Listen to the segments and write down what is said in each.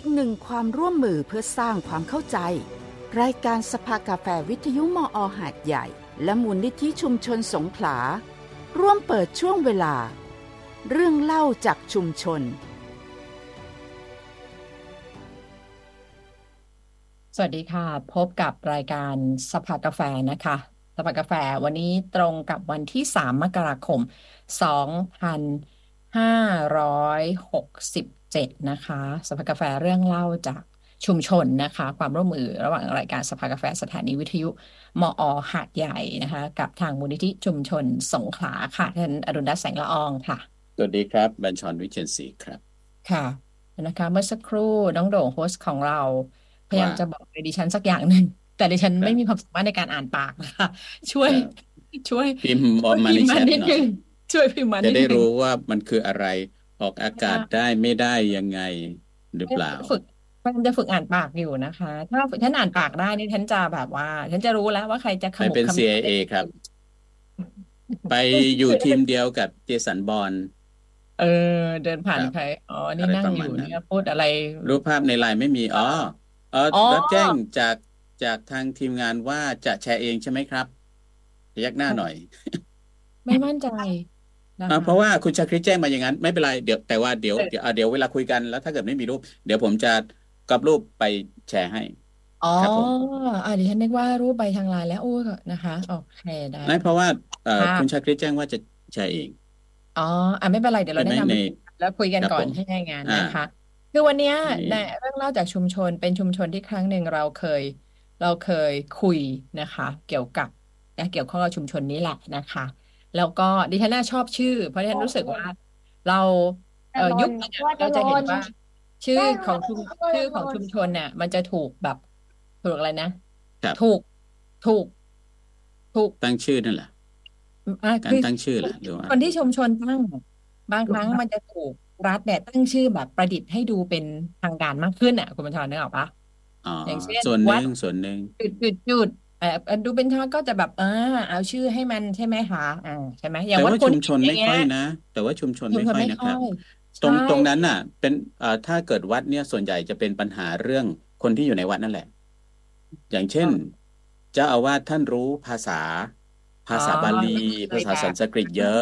อีกหนึ่งความร่วมมือเพื่อสร้างความเข้าใจ รายการสภากาแฟวิทยุมออหาดใหญ่ และมูลนิธิชุมชนสงขลา ร่วมเปิดช่วงเวลา เรื่องเล่าจากชุมชน สวัสดีค่ะ พบกับรายการสภากาแฟนะคะสภากาแฟวันนี้ตรงกับวันที่ 3 มกราคม 2567นะคะสภากาแฟเรื่องเล่าจากชุมชนนะคะ ความร่วมมือระหว่างรายการสภากาแฟสถานีวิทยุมอหาดใหญ่นะคะ กับทางมูลนิธิชุมชนสงขลาค่ะท่านอรุณดัชแสงละอองค่ะสวัสดีครับบัญชรวิเชียนศรีครับค่ะนะคะ เมื่อสักครู่น้องโด่งโฮสต์ของเรา พยายามว่าจะบอกดิฉันสักอย่างหนึ่งแต่ดิฉันครัไม่บมีความสามารถในการอ่านปากนะคะช่วยครับช่วยพิมพ์อช่อวกยมาพิมในพ์มาแชทนิดหน่นึอยงช่วยพิมพ์มาจะนิดได้นึงรู้ว่ามันคืออะไร ออกอากาศได้ไม่ได้ยังไงหรือเปล่าฝึกพยายามจะฝึกอ่านปากอยู่นะคะ ถ้าฉันอ่านปากได้นี่ฉันจะแบบว่า ฉันจะรู้แล้วว่าใครจะขไปมุบเป็นขมิบ CIA ครับ ไปอยู่ทีมเดียวกับเจสันบอลเออ เดินผ่านครับใครอ๋ออะนี่ไรนั่งประอมาณยู่นั้นเนี่ยพูดอะไร รูปภาพในไลน์ไม่มีอ๋อเอออ๋อรับแจ้งจากจากทางทีมงานว่าจะแชร์เองใช่ไหมครับพยักหน้าหน่อย ไม่มั่นใจนะอ่าคะ เพราะว่าคุณชาคริตแจ้งมาอย่างนั้น ไม่เป็นไรเดี๋ยวแต่ว่าเดี๋ยวเออเดี๋ยวอ่าเดี๋ยวเวลาคุยกันแล้วถ้าเกิดไม่มีรูป เดี๋ยวผมจะกอบรูปไปแชร์ให้อ๋อครับผมอ่าดิฉันนึกว่ารูปใบทางไลน์แล้วโอ้นะคะโอเคได้นั่นเพราะว่าเอ่อค่ะคุณชาคริตแจ้งว่าจะแชร์เองอ๋ออะไม่เป็นไรเดี๋ยวเราใช่ไหมแนะนำในแล้วคุยกันครับก่อผนมให้ได้งานอ่านะคะคือวันเนี้ยนี่ในเรื่องเล่าจากชุมชนเป็นชุมชนที่ครั้งหนึ่งเราเคย เราเคยคุยนะคะ เกี่ยวกับนะเกี่ยวข้องกับชุมชนนี้แหละนะคะ แล้วก็ดิฉันน่าชอบชื่อ เพราะดิฉันรู้สึกว่า เราเอ่อยุคนั้นอะเราจะเห็นว่า ชื่อของชุมชื่อของชุมชนเนี่ยมันจะถูกแบบถูกอะไรนะครับถูกถูก ถูกตั้งชื่อนั่นแหละอะการคือตั้งชื่อแหละหรือว่าคนที่ชุมชนตั้งบางครั้งมันจะถูกรัฐเนี่ยตั้งชื่อแบบประดิษฐ์ให้ดูเป็นทางการมากขึ้นอะคุณบัญชรนึกออกปะอ๋ออย่างเช่นส่วนหวันึ่ดงส่วนหนึ่งจุดจุดจุด เอ่อดูเป็นทางก็จะแบบเออเอาชื่อให้มันใช่ไหมคะอ่าใช่ไหมอย่างแต่วัดว่าโพชุธิ์มหิชนนอไม่ย่างเงี้ค่อยยนะ แต่ว่าชุมชนชุมไม่ชนค่อยไม่นะคค่รับอยตรงใช่ตรงนั้นน่ะ เป็นเอ่อถ้าเกิดวัดเนี่ยส่วนใหญ่จะเป็นปัญหาเรื่องคนที่อยู่ในวัดนั่นแหละ อย่างเช่น เจ้าอาวาสท่านรู้ภาษา ภาษาบาลีอ๋อภาษาสันสกฤตเยอะ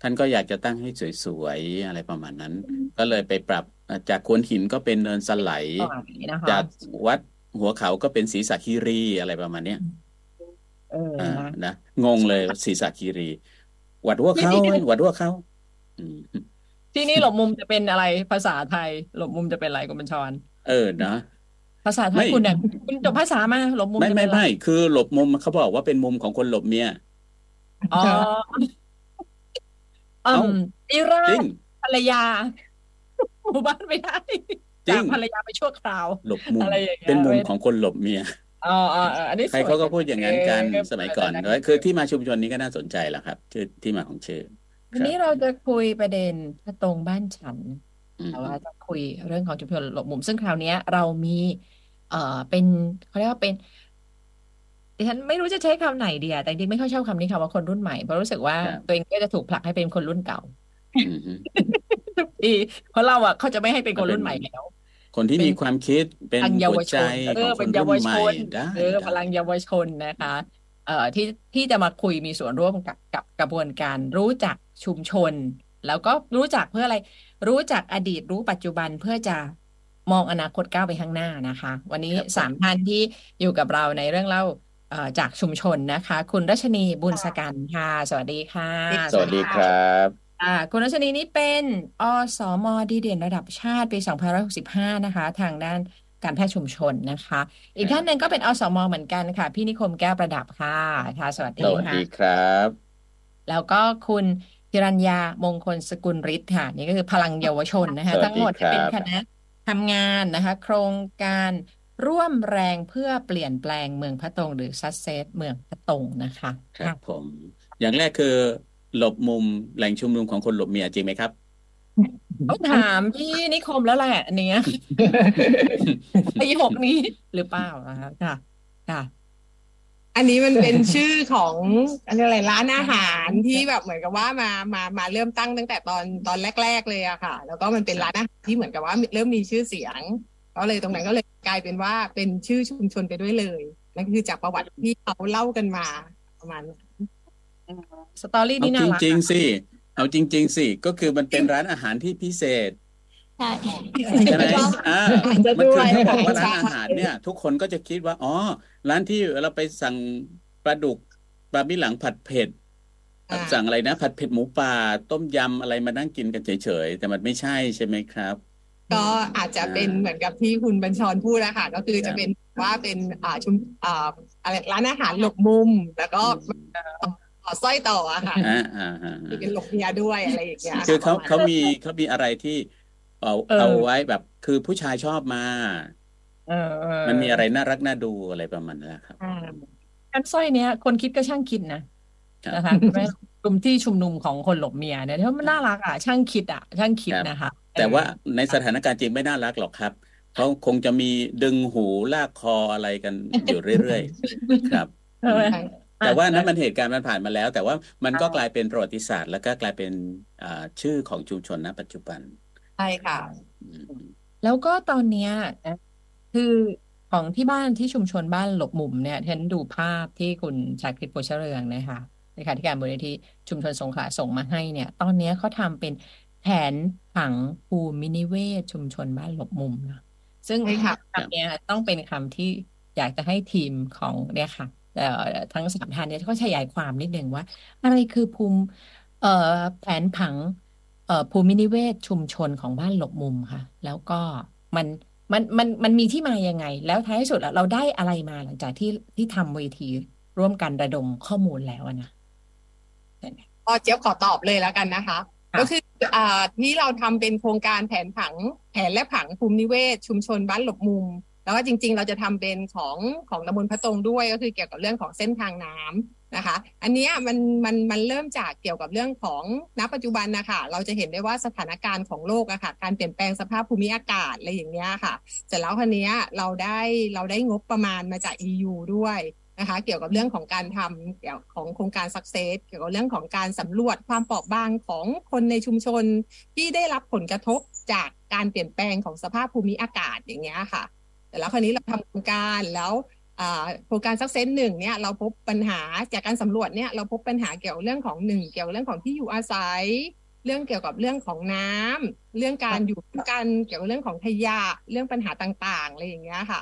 ท่านก็อยากจะตั้งให้สวยๆอะไรประมาณนั้น ก็เลยไปปรับเอ่อจากโขวนหินก็เป็นเนินสไลประมาณนี้นะคะจากวัดหัวเขาก็เป็นศรีสัคีรีอะไรประมาณเนี้ย เอออ่านะนะงงเลยศรีสัคีรีวัดหัวเขาเว้ยวัดหัวเขาอืมที่นี่หลบมุมจะเป็นอะไรภาษาไทย หลบมุมจะเป็นอะไรคุณบัญชรเออนะภาษาไทไม่ยคุณเนี่ยคุณจบภาษามาหลบมุมไม่จะไม่เป็นอะไรไม่คือหลบมุมเขาบอกว่าเป็นมุมของคนหลบเมียอ๋ออืเอ้ามอิราจริชงภรรยาหมู่บ้านไม่ได้จริจางกภรรยาไปชั่วคราว หลบมุมอะไรอย่างเงี้ยเป็นมุมไม่ของคนหลบเมีย อ๋ออ๋ออ๋ออันนี้ใครสวยเขาก็พูดอย่างนั้นกันเออสมัยก่อนเออแล้วคือที่มาชุมชนนี้ก็น่าสนใจแหละครับชื่อที่มาของชื่อวันนี้เราจะคุยประเด็นพระตรงบ้านฉันอืมแต่ว่าจะคุยเรื่องของชุมชนหลบมุม ซึ่งคราวเนี้ยเรามี เอ่อเป็นเขาเรียกว่าเป็นดิฉันไม่รู้จะใช้คำไหนดีอะแต่จริงๆไม่ค่อยชอบคำนี้ค่ะว่าคนรุ่นใหม่เพราะรู้สึกว่าครับตัวเองก็จะถูกผลักให้เป็นคนรุ่นเก่าอืมฮึทุกทีเพราะเราอะเขาจะไม่ให้เป็นคนก็เป็นรุ่นใหม่แล้ว คนที่เป็นมีความคิดเป็นพลังเยาหัววชใจนเอขอองคเป็นนเยารุ่วนใหชม่นได้เออพได้ลังเยาวชนนะคะเอ่อที่ที่จะมาคุยมีส่วนร่วมกับกับกระบวนการรู้จักชุมชน แล้วก็รู้จักเพื่ออะไร รู้จักอดีตรู้ปัจจุบันเพื่อจะมองอนาคตก้าวไปข้างหน้านะคะ วันนี้ครับผมสามท่านที่อยู่กับเราในเรื่องเล่าเอ่อจากชุมชนนะคะ คุณรัชนีบุญสกันค่ะ สวัสดีค่ะ สวัสดีครับ อ่าคุณรัชนีนี่เป็นอสมดีเด่นระดับชาติปี2565 นะคะ ทางด้านการแพทย์ชุมชนนะคะ อีกท่านหนึ่งก็เป็นอสมเหมือนกันค่ะ พี่นิคมแก้วประดับค่ะค่ะ สวัสสดีวัสค่ะดีครับ แล้วก็คุณพิรัญญามงคลสกุลฤทธิ์ค่ะ นี่ก็คือพลังเยาวชนนะคะสวัสดีทั้งหมดครับเป็นคณะทำงานนะคะ โครงการร่วมแรงเพื่อเปลี่ยนแปลงเมืองพะตงหรือ SUCCESS เมืองพะตงนะคะ ครับผม อย่างแรกคือ หลบมุมแหล่งชุมนุมของคนหลบเมียจริงไหมครับต้องถามพี่นิคมแล้วแหละอันเนี้ยปีหกนี้หรือเปล่านะคะค่ะค่ะ อันนี้มันเป็นชื่อของอะไรร้านอาหารที่แบบเหมือนกับว่ามามามาเริ่มตั้งตั้งแต่ตอนตอนแรก ๆ เลยอะค่ะ แล้วก็มันเป็นร้านอาหารที่เหมือนกับว่าเริ่มมีชื่อเสียงก็เลยตรงนั้นก็เลยกลายเป็นว่าเป็นชื่อชุมชนไปด้วยเลยนั่นคือจากประวัติที่เขาเล่ากันมาประมาณ สตอรี่เอานี่น่าจรักริงอะๆสิเอาจริง ๆสิก็คือมันเป็นร้านอาหารที่พิเศษใช่ใช่ไหมอ่าอาจจะมันด้คืวอยถ้าบอกว่าใช่ร้านอาหารเนี่ย ทุกคนก็จะคิดว่า อ๋อ ร้านที่เราไปสั่งปลาดุกปลาบิหลังผัดเผ็ดอ่าสั่งอะไรนะ ผัดเผ็ดหมูป่าต้มยำอะไรมานั่งกินกันเฉยๆ แต่มันไม่ใช่ใช่ไหมครับ ก็อาจจะเป็นเหมือนกับที่คุณบัญชรพูดนะคะก็คือจะเป็นว่าเป็นอ่าชุมอ่าอะไรร้านอาหารหลบมุม แล้วก็ต่อ สร้อยต่ออะค่ะอ่าอ่าอ่ามีเป็นหลบเมียด้วยอะไรอย่างเงี้ยคือเขาประมณเขามีเขามีอะไรที่เอาเออเอาไว้แบบ คือผู้ชายชอบมาเออเออมันมีอะไรน่ารักน่าดูอะไรประมาณนั้นแหละครับอ่าการสร้อยเนี้ย คนคิดก็ช่างคิดนะครับนะคะแม่กลุ่มที่ชุมนุมของคนหลบเมียเนี่ยเพราะมันน่ารักอะช่างคิดอะช่างคิดครับนะคะ แต่ว่าเออในสถานการณ์จริงไม่น่ารักหรอกครับเขาคงจะมีดึงหูลากคออะไรกันอยู่เรื่อยๆ ครับใช่ไหมใช่ แต่ว่านั้นมันเหตุการณ์มันผ่านมาแล้ว แต่ว่ามันก็กลายเป็นประวัติศาสตร์ แล้วก็กลายเป็นอ่าชื่อของชุมชนณปัจจุบันใช่ค่ะอืมแล้วก็ตอนเนี้ยนะคือของที่บ้านที่ชุมชนบ้านหลบมุมเนี่ยฉันดูภาพที่คุณชาคริตโพชเรืองนะคะเลขาธิการมูลนิธิชุมชนสงขลาส่งมาให้เนี่ย ตอนเนี้ยเขาทำเป็นแผนผังภูมินิเวศชุมชนบ้านหลบมุมนะซึ่งใช่ค่ะคำเนี้ยต้องเป็นคำที่อยากจะให้ทีมของเนี่ยค่ะ เอ่อทั้งสามท่านเนี่ยก็ขยายความนิดหนึ่งว่า อะไรคือภูมิเอ่อแผนผังเอ่อภูมินิเวศชุมชนของบ้านหลบมุมค่ะ แล้วก็มันมันมันมันมีที่มายังไง แล้วท้ายที่สุดแล้วเราได้อะไรมาหลังจากที่ที่ทำเวทีร่วมกันระดมข้อมูลแล้วอะนะก็เจี๊ยบขอตอบเลยแล้วกันนะคะค่ะก็คืออ่าที่เราทำเป็นโครงการแผนผังแผนและผังภูมินิเวศชุมชนบ้านหลบมุม แล้วก็จริง ๆ เราจะทำเป็นของของตำบลพระตรงด้วยก็คือเกี่ยวกับเรื่องของเส้นทางน้ำนะคะ อันนี้มันมันมันเริ่มจากเกี่ยวกับเรื่องของณปัจจุบันนะคะเราจะเห็นได้ว่าสถานการณ์ของโลกอะค่ะการเปลี่ยนแปลงสภาพภูมิอากาศอะไรอย่างเงี้ยค่ะ เสร็จแล้วคันนี้เราได้เราได้งบประมาณมาจาก EU ด้วยนะคะเกี่ยวกับเรื่องของการทำเกี่ยวของโครงการ Success เกี่ยวกับเรื่องของการสำรวจความเปราะบางของคนในชุมชนที่ได้รับผลกระทบจากการเปลี่ยนแปลงของสภาพภูมิอากาศอย่างเงี้ยค่ะ แต่แล้วคราวนี้เราทำโครงการแล้วโครงการซักเซนหนึ่งเนี่ยเราพบปัญหาจากการสำรวจเนี่ยเราพบปัญหาเกี่ยวกับเรื่องของหนึ่งเกี่ยวกับเรื่องของที่อยู่อาศัย เรื่องเกี่ยวกับเรื่องของน้ำเรื่องการอยู่ร่วมกันเกี่ยวกับเรื่องของขยะเรื่องปัญหาต่างๆอะไรอย่างเงี้ยค่ะ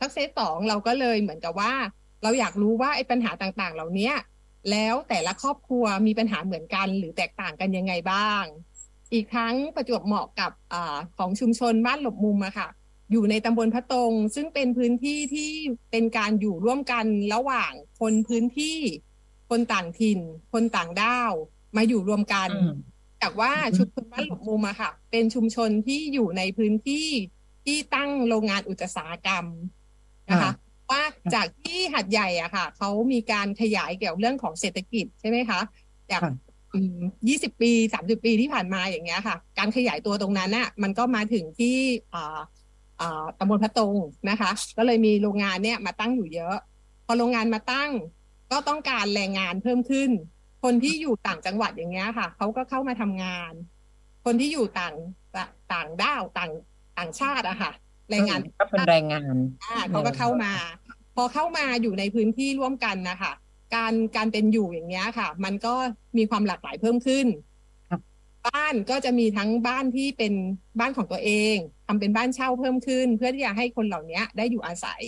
ซักเซสสองเราก็เลยเหมือนกับว่า เราอยากรู้ว่าไอ้ปัญหาต่างๆ เหล่านี้แล้วแต่ละครอบครัวมีปัญหาเหมือนกัน หรือแตกต่างกันยังไงบ้าง อีกทั้งประจวบเหมาะกับอของชุมชนบ้านหลบมุมอะค่ะ อยู่ในตำบลพระตรงซึ่งเป็นพื้นที่ที่เป็นการอยู่ร่วมกันระหว่างคนพื้นที่ คนต่างถิ่น คนต่างด้าวมาอยู่รวมกันอืมจากว่าอืมชุมชนบ้านหลบมุมอะค่ะ เป็นชุมชนที่อยู่ในพื้นที่ที่ตั้งโรงงานอุตสาหกรรมนะคะ ว่าจากที่หัดใหญ่อะค่ะเขามีการขยายเกี่ยวกับเรื่องของเศรษฐกิจใช่ไหมคะจากค่ะยี่สิบปีสามสิบปีที่ผ่านมาอย่างเงี้ยค่ะ การขยายตัวตรงนั้นน่ะ มันก็มาถึงที่อ่าอ่า ตำบลพระตรงนะคะ ก็เลยมีโรงงานเนี่ยมาตั้งอยู่เยอะ พอโรงงานมาตั้ง ก็ต้องการแรงงานเพิ่มขึ้น คนที่อยู่ต่างจังหวัดอย่างเงี้ยค่ะเขาก็เข้ามาทำงาน คนที่อยู่ต่างต่างด้าวต่างต่างชาติอะค่ะแรงงานก็เป็นแรงงานอ่าเขาก็เข้ามา พอเข้ามาอยู่ในพื้นที่ร่วมกันนะคะการการเป็นอยู่อย่างเงี้ยค่ะ มันก็มีความหลากหลายเพิ่มขึ้นครั บบ้านก็จะมีทั้งบ้านที่เป็นบ้านของตัวเองทำเป็นบ้านเช่าเพิ่มขึ้น เพื่อที่จะให้คนเหล่านี้ได้อยู่อาศัย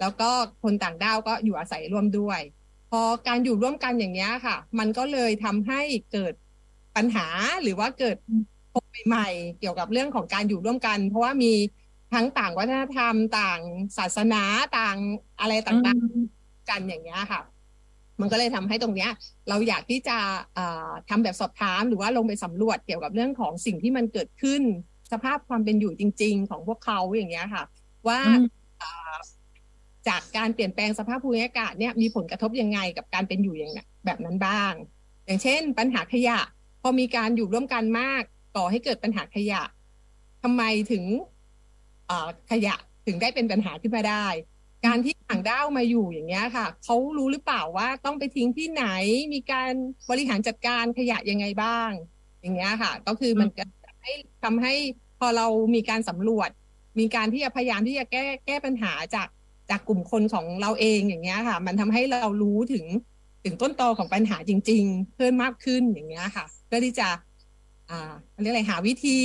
แล้วก็คนต่างด้าวก็อยู่อาศัยร่วมด้วย พอการอยู่ร่วมกันอย่างเงี้ยค่ะ มันก็เลยทำให้เกิดปัญหาหรือว่าเกิดปมใหม่ๆเกี่ยวกับเรื่องของการอยู่ร่วมกัน เพราะว่ามีทั้งต่างวัฒนธรรมต่างศาสนาต่างอะไรต่างๆกันอย่างเงี้ยค่ะ มันก็เลยทำให้ตรงเนี้ยเราอยากที่จะเอ่อทำแบบสอบถาม หรือว่าลงไปสำรวจเกี่ยวกับเรื่องของสิ่งที่มันเกิดขึ้น สภาพความเป็นอยู่จริง ๆ ของพวกเขาอย่างเงี้ยค่ะ ว่าอืมเอ่อจากการเปลี่ยนแปลงสภาพภูมิอากาศเนี่ยมีผลกระทบยังไงกับการเป็นอยู่อย่างนั้นแบบนั้นบ้าง อย่างเช่น ปัญหาขยะ พอมีการอยู่ร่วมกันมากก่อให้เกิดปัญหาขยะทำไมถึงเอ่อขยะถึงได้เป็นปัญหาขึ้นมาได้ การที่ต่างด้าวมาอยู่อย่างเงี้ยค่ะเขารู้หรือเปล่าว่าต้องไปทิ้งที่ไหน มีการบริหารจัดการขยะยังไงบ้าง อย่างเงี้ยค่ะ ก็คือมันจะทำให้ทำให้พอเรามีการสำรวจ มีการที่จะพยายามที่จะแก้แก้ปัญหาจากจากกลุ่มคนของเราเองอย่างเงี้ยค่ะ มันทำให้เรารู้ถึงถึงต้นตอของปัญหาจริง ๆ เพิ่มมากขึ้นอย่างเงี้ยค่ะเพื่อที่จะ อ่าเรียกอะไรหาวิธี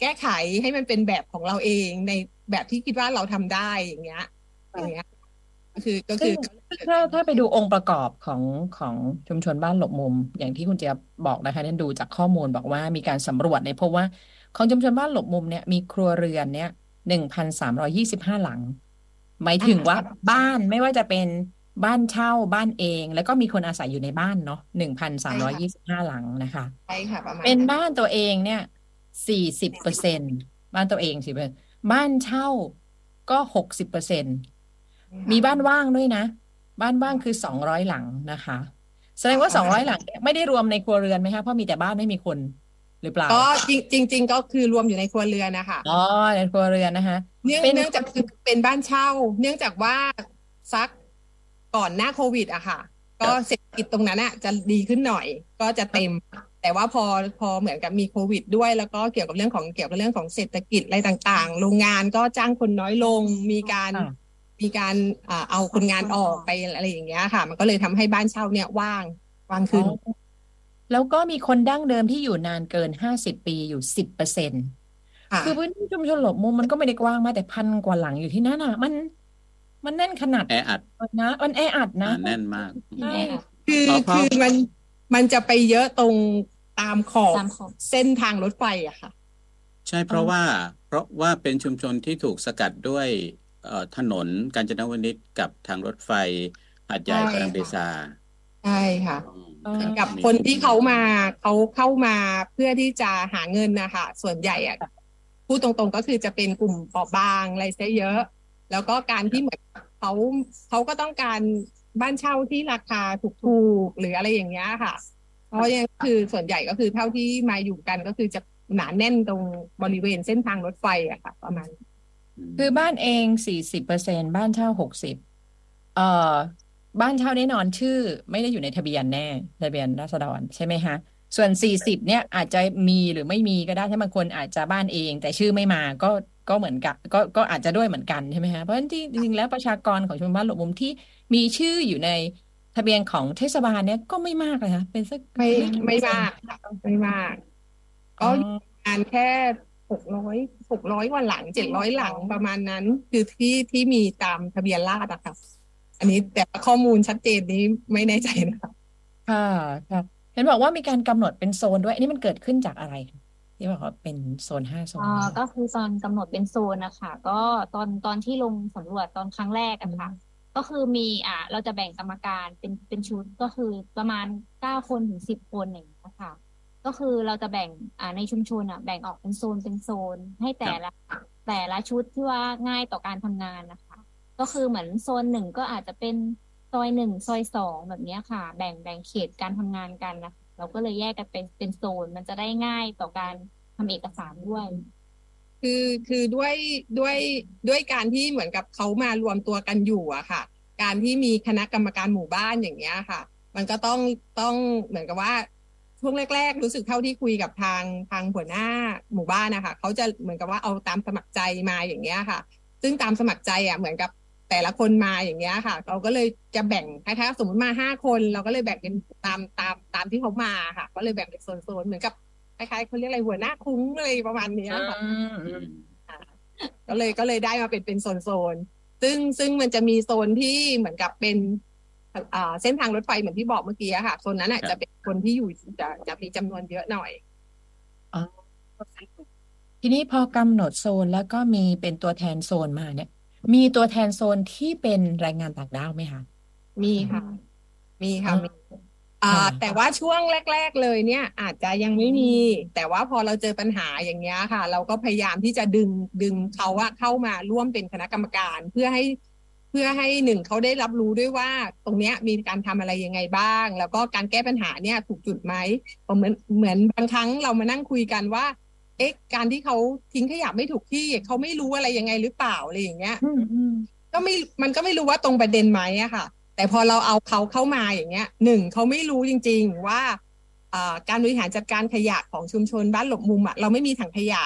แก้ไขให้มันเป็นแบบของเราเองในแบบที่คิดว่าเราทำได้อย่างเงี้ย อย่างเงี้ยก็คือก็คือถ้าถ้าไปดูองค์ประกอบของของชุมชนบ้านหลบมุม อย่างที่คุณเจี๊ยบบอกนะคะเนี่ยดูจากข้อมูลบอกว่ามีการสำรวจเนี่ยพบว่าของชุมชนบ้านหลบมุมเนี่ยมีครัวเรือนเนี่ยหนึ่งพันสามร้อยี่สิบห้าหลัง หมายถึงว่าบ้านไม่ว่าจะเป็นบ้านเช่าบ้านเอง แล้วก็มีคนอาศัยอยู่ในบ้านเนาะหนึ่งพันสามร้อยี่สิบห้าหลังนะคะใช่ค่ะประมาณเป็นนั้นบ้านตัวเองเนี่ยสี่สิบเปอร์เซ็นบ้านตัวเองสิเปอร์เซ็นบ้านเช่าก็หกสิบเปอร์เซ็น มีบ้านว่างด้วยนะ บ้านว่างคือสองร้อยหลังนะคะ แสดงว่าสองร้อยหลังเนี่ยไม่ได้รวมในครัวเรือนไหมคะเพราะมีแต่บ้านไม่มีคนหรือเปล่าก็จริงจริงๆก็คือรวมอยู่ในครัวเรือนนะคะอ๋อในครัวเรือนนะคะ เนื่องเป็นเนื่องจากคือเป็นบ้านเช่า เนื่องจากว่าซักก่อนหน้าโควิดอะค่ะ ก็เศรษฐกิจตรงนั้นอะจะดีขึ้นหน่อย ก็จะเต็ม แต่ว่าพอพอเหมือนกับมีโควิด ด้วย แล้วก็เกี่ยวกับเรื่องของเกี่ยวกับเรื่องของเศรษฐกิจอะไรต่างๆ โรงงานก็จ้างคนน้อยลงมีการค่ะ มีการอ่าเอาคนงานออกไปอะไรอย่างเงี้ยค่ะ มันก็เลยทำให้บ้านเช่าเนี่ยว่างว่างขึ้นอ๋อแล้วก็มีคนดั้งเดิมที่อยู่นานเกินห้าสิบปีอยู่สิบเปอร์เซ็นต์ค่ะคือพื้นที่ชุมชนหลบมุมมันก็ไม่ได้กว้างมากแต่พันกว่าหลังอยู่ที่นั่นอะ มัน มันแน่นขนาดแออัดนะมันแออัดนะอ่าแน่นมากใช่คือเพราะเพราะคือมันมันจะไปเยอะตรงตามขอบตามขอบเส้นทางรถไฟอะค่ะ ใช่เพราะว่า เพราะว่าเป็นชุมชนที่ถูกสกัดด้วยเอ่อ ถนนกาญจนวนิชกับทางรถไฟหาดใหญ่ใช่กระเบซาใช่ค่ะอืมอ๋อรับกับมีคนที่เขามาเขาเข้ามาเพื่อที่จะหาเงินนะคะส่วนใหญ่อะพูดตรงๆก็คือจะเป็นกลุ่มเปราะบางอะไรซะเยอะ แล้วก็การที่เหมือนเขาเขาก็ต้องการบ้านเช่าที่ราคาถูกๆหรืออะไรอย่างเงี้ยค่ะ เพราะยังคือส่วนใหญ่ก็คือเท่าที่มาอยู่กันก็คือจะหนาแน่นตรงบริเวณเส้นทางรถไฟอะค่ะ ประมาณ คือบ้านเองสี่สิบเปอร์เซ็นบ้านเช่าหกสิบเอ่อ บ้านเช่าแน่นอนชื่อ ไม่ได้อยู่ในทะเบียนแน่ทะเบียนราษฎรใช่ไหมฮะ ส่วนสี่สิบเนี่ยอาจจะมีหรือไม่มีก็ได้ถ้าบางคนอาจจะบ้านเอง แต่ชื่อไม่มาก็ก็เหมือนกับก็ก็อาจจะด้วยเหมือนกันใช่ไหมฮะเพราะฉะนั้นที่จริงๆแล้วประชากรของชุมชนบ้านหลบมุมที่มีชื่ออยู่ในทะเบียนของเทศบาลเนี่ยก็ไม่มากเลยนะเป็นสักไม่กี่ไม่เปอร์เซ็นมาต์กค่ะไม่มากก็อ๋ออยู่ประมาณแค่ หกร้อยหกร้อยกว่าหลังเจ็ดร้อยหลังประมาณนั้น คือที่ที่มีตามทะเบียนราษฎร์อะค่ะอันนี้แต่ข้อมูลชัดเจนนี้ไม่แน่ใจนะคะค่ะค่ะเห็นบอกว่ามีการกำหนดเป็นโซนด้วย อันนี้มันเกิดขึ้นจากอะไรคะที่บอกว่าเป็นโซนห้าโซนอ่าก็คือตอนกำหนดเป็นโซนนะคะก็ตอนตอนที่ลงสำรวจตอนครั้งแรกอะค่ะก็คือมีอ่าเราจะแบ่งกรรมการเป็นเป็นชุดก็คือประมาณเก้าคนถึงสิบคนอย่างเงี้ยค่ะ ก็คือเราจะแบ่งอ่าในชุมชนอะแบ่งออกเป็นโซนเป็นโซน ให้แต่ละแต่ละชุดที่ว่าง่ายต่อการทำงานนะคะ ก็คือเหมือนโซนหนึ่งก็อาจจะเป็นซอยหนึ่งซอยสองแบบเนี้ยค่ะ แบ่งแบ่งเขตการทำงานกันนะคะเราก็เลยแยกกันเป็นเป็นโซนมันจะได้ง่ายต่อการทำเอกสารด้วย คือคือด้วยด้วยด้วยการที่เหมือนกับเขามารวมตัวกันอยู่อะค่ะ การที่มีคณะกรรมการหมู่บ้านอย่างเงี้ยค่ะ มันก็ต้องต้องเหมือนกับว่า ช่วงแรก ๆ รู้สึกเท่าที่คุยกับทางทางหัวหน้าหมู่บ้านนะคะเขาจะเหมือนกับว่าเอาตามสมัครใจมาอย่างเงี้ยค่ะ ซึ่งตามสมัครใจอะเหมือนกับแต่ละคนมาอย่างเงี้ยค่ะ เราก็เลยจะแบ่งคล้ายๆสมมติมาห้าคน เราก็เลยแบ่งเป็นตามตามตามที่เขามาค่ะ ก็เลยแบ่งเป็นโซนๆเหมือนกับคล้ายๆเขาเรียกอะไรหัวหน้าคุ้งอะไรประมาณเนี้ยค่ะอืมอืมก็เลยก็เลยได้มาเป็นเป็นโซนโซนๆซึ่งซึ่งมันจะมีโซนที่เหมือนกับเป็นอ่า เส้นทางรถไฟเหมือนที่บอกเมื่อกี้อะค่ะโซนนั้นอะครับจะเป็นคนที่อยู่จะจะมีจำนวนเยอะหน่อยอ๋อทีนี้พอกำหนดโซนแล้วก็มีเป็นตัวแทนโซนมาเนี่ย มีตัวแทนโซนที่เป็นแรงงานต่างด้าวไหมคะมีค่ะ มีค่ะอ๋อมีอ่าค่ะแต่ว่าช่วงแรก ๆ เลยเนี่ย อาจจะยังไม่มี แต่ว่าพอเราเจอปัญหาอย่างเงี้ยค่ะ เราก็พยายามที่จะดึงดึงเขาอะเข้ามาร่วมเป็นคณะกรรมการเพื่อให้ เพื่อให้หนึ่งเขาได้รับรู้ด้วยว่าตรงเนี้ยมีการทำอะไรยังไงบ้าง แล้วก็การแก้ปัญหาเนี่ยถูกจุดไหมเหมือนเหมือนบางครั้งเรามานั่งคุยกันว่า เอ๊ะการที่เขาทิ้งขยะไม่ถูกที่เขาไม่รู้อะไรยังไงหรือเปล่าอะไรอย่างเงี้ยอืมอืมก็ไม่มันก็ไม่รู้ว่าตรงประเด็นไหมอะค่ะ แต่พอเราเอาเขาเข้ามาอย่างเงี้ยหนึ่งเขาไม่รู้จริง ๆ ว่าอ่าการบริหารจัดการขยะของชุมชนบ้านหลบมุมอะเราไม่มีถังขยะ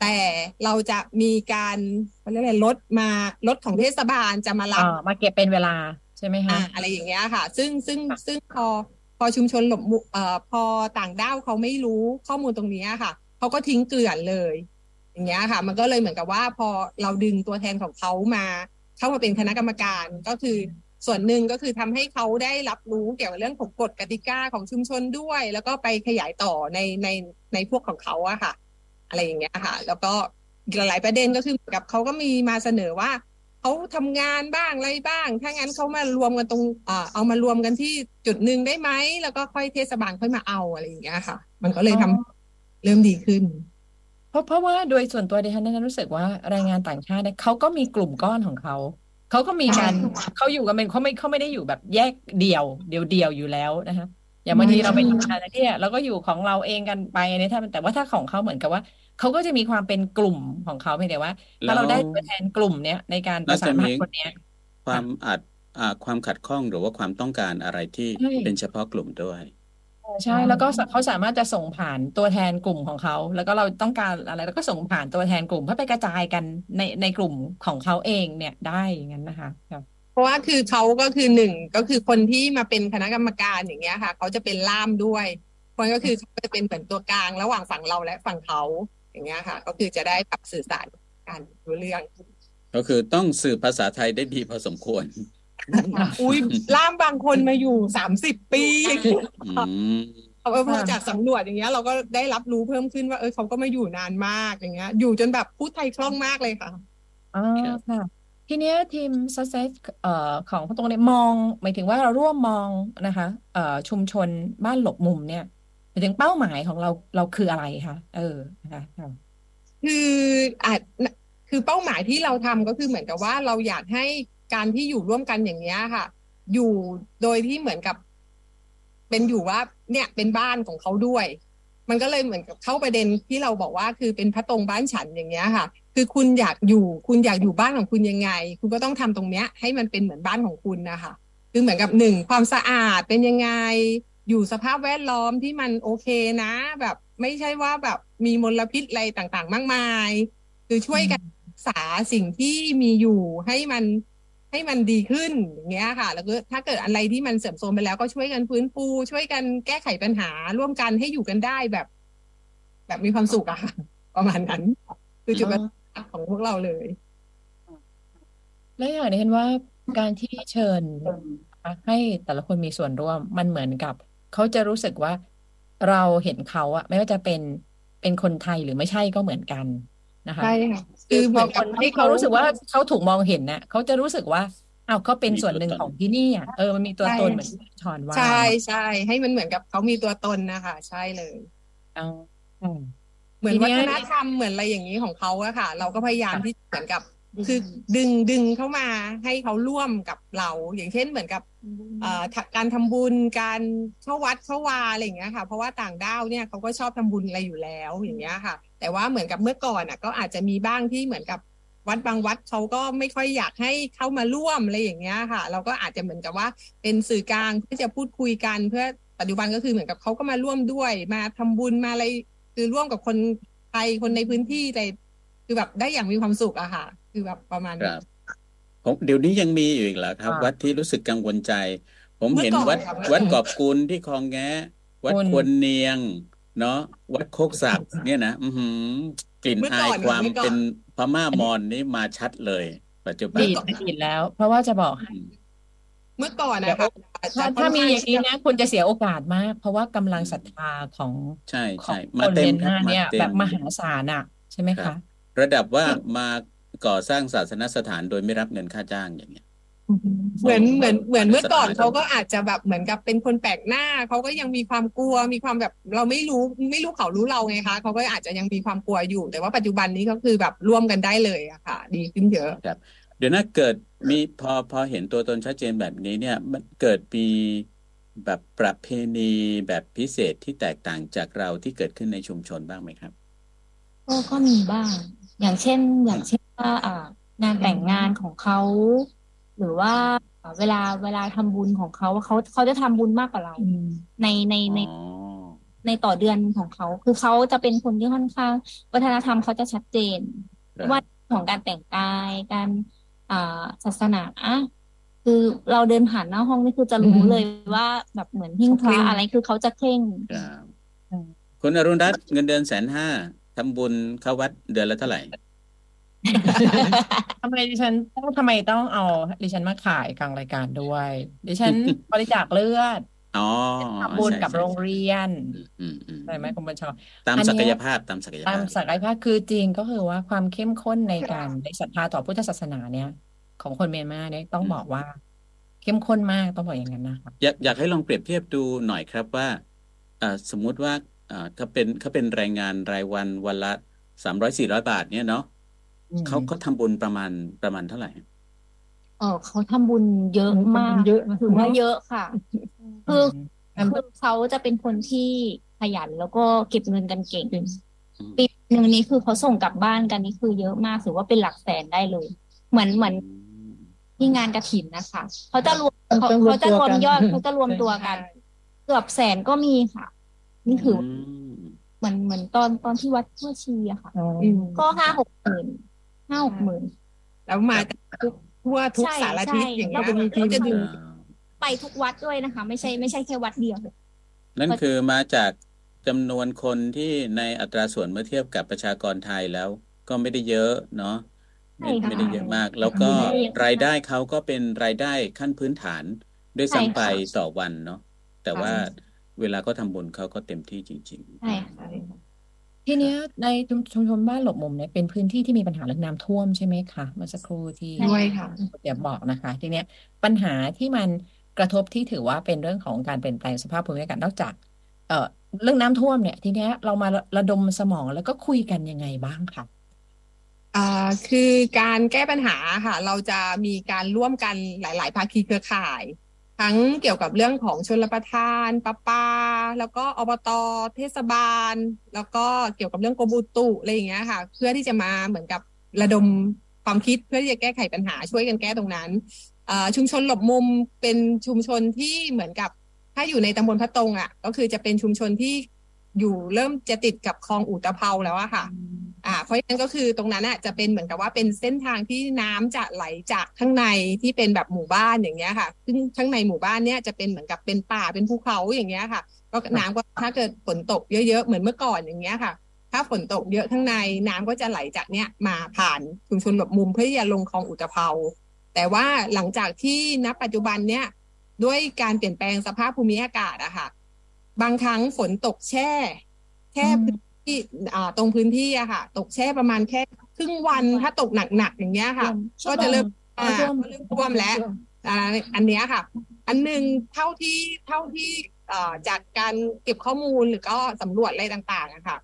แต่เราจะมีการเขาเรียกอะไรรถมารถของเทศบาลจะมารับอ่ามาเก็บเป็นเวลาใช่ไหมคะอ่าอะไรอย่างเงี้ยค่ะ ซึ่งซึ่งซึ่งพอพอชุมชนหลบมุเอ่อพอต่างด้าวเขาไม่รู้ข้อมูลตรงเนี้ยค่ะเขาก็ทิ้งเกลื่อนเลย อย่างเงี้ยค่ะ มันก็เลยเหมือนกับว่าพอเราดึงตัวแทนของเขามา เข้ามาเป็นคณะกรรมการก็คือส่วนหนึ่งก็คือทำให้เขาได้รับรู้เกี่ยวกับเรื่องของกฎกติกาของชุมชนด้วย แล้วก็ไปขยายต่อในในในพวกของเขาอะค่ะ อะไรอย่างเงี้ยค่ะ แล้วก็อีกหลายๆประเด็นก็คือเหมือนกับเขาก็มีมาเสนอว่าเขาทำงานบ้างอะไรบ้าง ถ้างั้นเขามารวมกันตรงอ่าเอามารวมกันที่จุดหนึ่งได้ไหม แล้วก็ค่อยเทศบาลค่อยมาเอาอะไรอย่างเงี้ยค่ะ มันก็เลยทำเริ่มดีขึ้น เพราะเพราะว่าโดยส่วนตัวดิฉันนั้นรู้สึกว่าแรงงานต่างชาติเนี่ยเขาก็มีกลุ่มก้อนของเขาเขาก็มีการเขาอยู่กันเป็นเขาไม่เขาไม่ได้อยู่แบบแยกเดี่ยว เดี่ยวเดี่ยวอยู่แล้วนะคะ อย่างบางทีเราไปทำงานที่เราก็อยู่ของเราเองกันไปเนี่ยถ้าแต่ว่าถ้าของเขาเหมือนกับว่าเขาก็จะมีความเป็นกลุ่มของเขาเพียงแต่ว่า ถ้าเราได้ตัวแทนกลุ่มเนี้ยในการประน่าสาจะนมีงานคนเนี้ยความอาจอ่าความขัดข้องหรือว่าความต้องการอะไรที่ใช่เป็นเฉพาะกลุ่มด้วยใช่แล้วก็เขาสามารถจะส่งผ่านตัวแทนกลุ่มของเขา แล้วก็เราต้องการอะไรแล้วก็ส่งผ่านตัวแทนกลุ่มเพื่อไปกระจายกันในในกลุ่มของเขาเองเนี่ยได้อย่างนั้นนะคะค รับเพราะว่าคือเขาก็คือหนึ่งก็คือคนที่มาเป็นคณะกรรมการอย่างเงี้ยค่ะเขาจะเป็นล่ามด้วยคนก็คือเขาจะเป็นเหมือนตัวกลางระหว่างฝั่งเราและฝั่งเขาอย่างเงี้ยค่ะ ก็คือจะได้ปรับสื่อสารกันรู้เรื่อง ก็คือต้องสื่อภาษาไทยได้ดีพอสมควรอุ้ยล่ามบางคนมาอยู่สามสิบปีอืมเอาพอจากสำรวจอย่างเงี้ย เราก็ได้รับรู้เพิ่มขึ้นว่าเออเขาก็มาอยู่นานมากอย่างเงี้ย อยู่จนแบบพูดไทยคล่องมากเลยค่ะอ๋อค่ะ ทีเนี้ยทีม success อของพวกตรงเนี้ยมอง หมายถึงว่าเราร่วมมองนะคะเอชุมชนบ้านหลบมุมเนี่ยหมายถึงเป้าหมายของเราเราคืออะไรคะเออนะคะคืออาจคือเป้าหมายที่เราทำก็คือเหมือนกับว่าเราอยากให้การที่อยู่ร่วมกันอย่างเงี้ยค่ะ อยู่โดยที่เหมือนกับ เป็นอยู่ว่า เนี่ยเป็นบ้านของเขาด้วย มันก็เลยเหมือนกับเข้าประเด็นที่เราบอกว่าคือเป็นพระตรงบ้านฉันอย่างเงี้ยค่ะ คือคุณอยากอยู่ คุณอยากอยู่บ้านของคุณยังไง คุณก็ต้องทำตรงเนี้ย ให้มันเป็นเหมือนบ้านของคุณนะคะคือเหมือนกับหนึ่งความสะอาดเป็นยังไง อยู่สภาพแวดล้อมที่มันโอเคนะ แบบไม่ใช่ว่าแบบมีมลพิษอะไรต่างๆ มากมาย คือช่วยกันรักษาสิ่งที่มีอยู่ให้มันให้มันดีขึ้นอย่างเงี้ยค่ะ แล้วก็ถ้าเกิดอะไรที่มันเสื่อมโทรมไปแล้วก็ช่วยกันฟื้นฟู ช่วยกันแก้ไขปัญหาร่วมกันให้อยู่กันได้แบบ แบบมีความสุขอะค่ะประมาณนั้น คือจุดประสงค์ ของพวกเราเลย แล้วอย่างนี้เห็นว่าการที่เชิญนะคะให้แต่ละคนมีส่วนร่วมมันเหมือนกับ เขาจะรู้สึกว่าเราเห็นเขาอะไม่ว่าจะเป็นเป็นคนไทยหรือไม่ใช่ก็เหมือนกันนะคะใช่ค่ะคืคืออพเหมืออนคกับนให้ที่เขาเขารู้สึกว่าเขาถูกมองเห็นน่ะเขาจะรู้สึกว่าอ้าวเขาเป็นมีส่วนตัวหนึ่งตนของที่นี่อะเออมันมีตัวใช่ตนเหมือนที่ชอนว่าใช่ใช่ให้มันเหมือนกับเขามีตัวตนนะคะใช่เลยอ๋ออืม เหมือนทีวัเนี้ฒยนธรรมเหมือนอะไรอย่างนี้ของเขาอะค่ะ เราก็พยายามค่ะที่เหมือนกับ คือดึงดึงเข้ามาให้เขาร่วมกับเรา อย่างเช่นเหมือนกับเอ่อทะการทำบุญการเข้าวัดเข้าวาอะไรอย่างเงี้ยค่ะ เพราะว่าต่างด้าวเนี่ยเขาก็ชอบทำบุญอะไรอยู่แล้วอย่างเงี้ยค่ะ แต่ว่าเหมือนกับเมื่อก่อนอะก็อาจจะมีบ้างที่เหมือนกับวัดบางวัดเขาก็ไม่ค่อยอยากให้เข้ามาร่วมอะไรอย่างเงี้ยค่ะ เราก็อาจจะเหมือนกับว่าเป็นสื่อกลางเพื่อจะพูดคุยกันเพื่อปัจจุบันก็คือเหมือนกับเขาก็มาร่วมด้วย มาทำบุญมาอะไร คือร่วมกับคนไทยคนในพื้นที่อะไรคือแบบได้อย่างมีความสุขอะค่ะ คือแบบประมาณคนี้รับผมเดี๋ยวนี้ยังมีอยู่อีกเหรอครับอ่าวัดที่รู้สึกกังวลใจ ผมเมื่อเห็นก่อนวัดค่ะวัดกอบกุลที่คลองแงะวัดคุณควรเนียง เนาะวัดโคกศักดิ์เนี่ยนะอือหือกลิ่นเมื่ออาก่ยอนความเมื่อก่อนเป็นพม่ามอญนี่มาชัดเลย ปัจจุบันดีดดีดแล้ว เพราะว่าจะบอกให้อืม เมื่อก่อนเดี๋ยนะวคะถ้าจะค่ถ้าอนมีข้างอย่างนี้นะคุณจะเสียโอกาสมาก เพราะว่ากำลังศรัทธาของใช่ของใช่คมานเต็มเมียนครับมามาเนี่ยเต็แบมบมหาศาลอะใช่ไหมครัคะบระดับว่ามาก่อสร้างศาสนสถานโดยไม่รับเงินค่าจ้างอย่างเงี้ยเหมือนเหมือนเหมือนเมื่อก่อนสถานเขาก็อาจจะแบบเหมือนกับเป็นคนแปลกหน้าเขาก็ยังมีความกลัวมีความแบบเราไม่รู้ไม่รู้เขารู้เราไงคะเขาก็อาจจะยังมีความกลัวอยู่ แต่ว่าปัจจุบันนี้ก็คือแบบร่วมกันได้เลยอะค่ะ ดีขึ้นเยอะครับ เดี๋ยวนะเกิดมีพอพอเห็นตัวตนชัดเจนแบบนี้เนี่ย มันเกิดปีแบบประเพณีแบบพิเศษที่แตกต่างจากเราที่เกิดขึ้นในชุมชนบ้างไหมครับ ก็ก็มีบ้าง อย่างเช่น อย่างเช่นว่าอ่างานแต่งงานของเขา หรือว่าอ่าเวลาเวลาทำบุญของเขาเขาเขาจะทำบุญมากกว่าเราในในในอ๋อในต่อเดือนของเขา คือเขาจะเป็นคนที่ค่อนข้าง วัฒนธรรมเขาจะชัดเจนครับว่าของการแต่งกายการอ่า ศาสนาคือเราเดินผ่านหน้าห้องนี่คือจะรู้เลยว่าแบบเหมือนหิ้งพระอะไรคือเขาจะเคร่งครับอืมคุณอรุณรัตน์เงินเดือนแสนห้าทำบุญเข้าวัดเดือนละเท่าไหร่ทำไมดิฉันต้องทำไมต้องเอาดิฉันมาขายกลางรายการด้วย ดิฉันบริจาคเลือดอ๋อ ทำบุญใช่กับใช่โรงเรียนอืมอืมใช่ไหมคุณบัญชาตามอันศักเนี้ยยภาพตามศักยตามภาพศักยภาพคือจริงก็คือว่าความเข้มข้นในการในศรัทธาต่อพุทธศาสนาเนี่ย ของคนเมียนมาเนี่ยต้องบอกว่า เข้มข้นมากต้องบอกอย่างนั้นนะคะอยากอยากให้ลองเปรียบเทียบดูหน่อยครับว่าเอ่อสมมุติว่าเอ่อถ้าเป็นเขาเป็นแรงงานรายวันวันละสามร้อยสี่ร้อยบาทเนี่ยเนาะอืมเขาเขาทำบุญประมาณประมาณเท่าไหร่ เออเขาทำบุญเยอะมากเยอะนะถือว่าเยอะค่ะคืออืมคือเขาจะเป็นคนที่ขยันแล้วก็เก็บเงินกันเก่งอืมปีหนึ่งนี้คือเขาส่งกลับบ้านกันนี่คือเยอะมากถือว่าเป็นหลักแสนได้เลย เหมือนเหมือนที่งานกฐินนะคะเขาจะรวมเขาต้องรวมเขาจะรวมตัวกันยอดเขาจะรวมตัวกัน เกือบแสนก็มีค่ะ นี่ถือว่ามเหมือนเหมือนตอนตอนที่วัดทั่วชีอะค่ะอ๋ออืมก็ห้าหกหมื่นห้าหกหมื่นแล้วมาจากทุก ทั่วทุกใช่สารทิศใช่อย่างเงี้ยเราจะมีทีมเราจะดึงอ่าไปทุกวัดด้วยนะคะ ไม่ใช่ไม่ใช่แค่วัดเดียว นั่นคือมาจากจำนวนคนที่ในอัตราส่วนเมื่อเทียบกับประชากรไทยแล้ว ก็ไม่ได้เยอะเนาะไม่ใช่ค่ะไม่ได้เยอะมาก แล้วก็ไม่ได้เยอะมากรายได้เขาก็เป็นรายได้ขั้นพื้นฐานด้วยใช่ซ้ำไปค่ะต่อวันเนาะแต่ว่าเวลาเขาทำบุญเขาก็เต็มที่จริงใช่ค่ะ ทีเนี้ยในชุมชุมชนบ้านหลบมุมเนี่ยเป็นพื้นที่ที่มีปัญหาเรื่องน้ำท่วมใช่ไหมคะเมื่อสักครู่ที่ด้วยค่ะ เดี๋ยวบอกนะคะ ทีเนี้ยปัญหาที่มันกระทบที่ถือว่าเป็นเรื่องของการเปลี่ยนแปลงสภาพภูมิอากาศนอกจาก เอ่อเรื่องน้ำท่วมเนี่ย ทีเนี้ยเรามาระดมสมองแล้วก็คุยกันยังไงบ้างคะอ่าคือการแก้ปัญหาค่ะ เราจะมีการร่วมกันหลาย ๆ ภาคีเครือข่าย ทั้งเกี่ยวกับเรื่องของชลประทานประปา แล้วก็อบตเทศบาล แล้วก็เกี่ยวกับเรื่องกรมอุตุอะไรอย่างเงี้ยค่ะ เพื่อที่จะมาเหมือนกับระดมความคิดเพื่อที่จะแก้ไขปัญหาช่วยกันแก้ตรงนั้นชุมชนหลบมุมเป็นชุมชนที่เหมือนกับถ้าอยู่ในตำบลพระตรงอะ ก็คือจะเป็นชุมชนที่อยู่เริ่มจะติดกับคลองอุตภเปาแล้วอะค่ะ อ่าเพราะฉะนั้นก็คือตรงนั้นอะจะเป็นเหมือนกับว่าเป็นเส้นทางที่น้ำจะไหลจากข้างในที่เป็นแบบหมู่บ้านอย่างเงี้ยค่ะซึ่งข้างในหมู่บ้านเนี้ยจะเป็นเหมือนกับเป็นป่าเป็นภูเขาอย่างเงี้ยค่ะ ก็น้ำก็ถ้าเกิดฝนตกเยอะๆเหมือนเมื่อก่อนอย่างเงี้ยค่ะ ถ้าฝนตกเยอะข้างในน้ำก็จะไหลจากเนี้ยมาผ่านชุมชนหลบมุมเพื่อที่จะลงคลองอุตภเปาแต่ว่าหลังจากที่ณปัจจุบันเนี้ยด้วยการเปลี่ยนแปลงสภาพภูมิอากาศอะค่ะ บางครั้งฝนตกแช่แค่พื้น ตรงพื้นที่อะค่ะ ตกแช่ประมาณแค่ครึ่งวันถ้าตกหนักๆอย่างเงี้ยค่ะ ก็จะเริ่มอ่าก็เริ่มท่วมแล้วอ่าอันเนี้ยค่ะ อันหนึ่งเท่าที่เท่าที่เอ่อจากการเก็บข้อมูลหรือก็สำรวจอะไรต่างๆอะค่ะ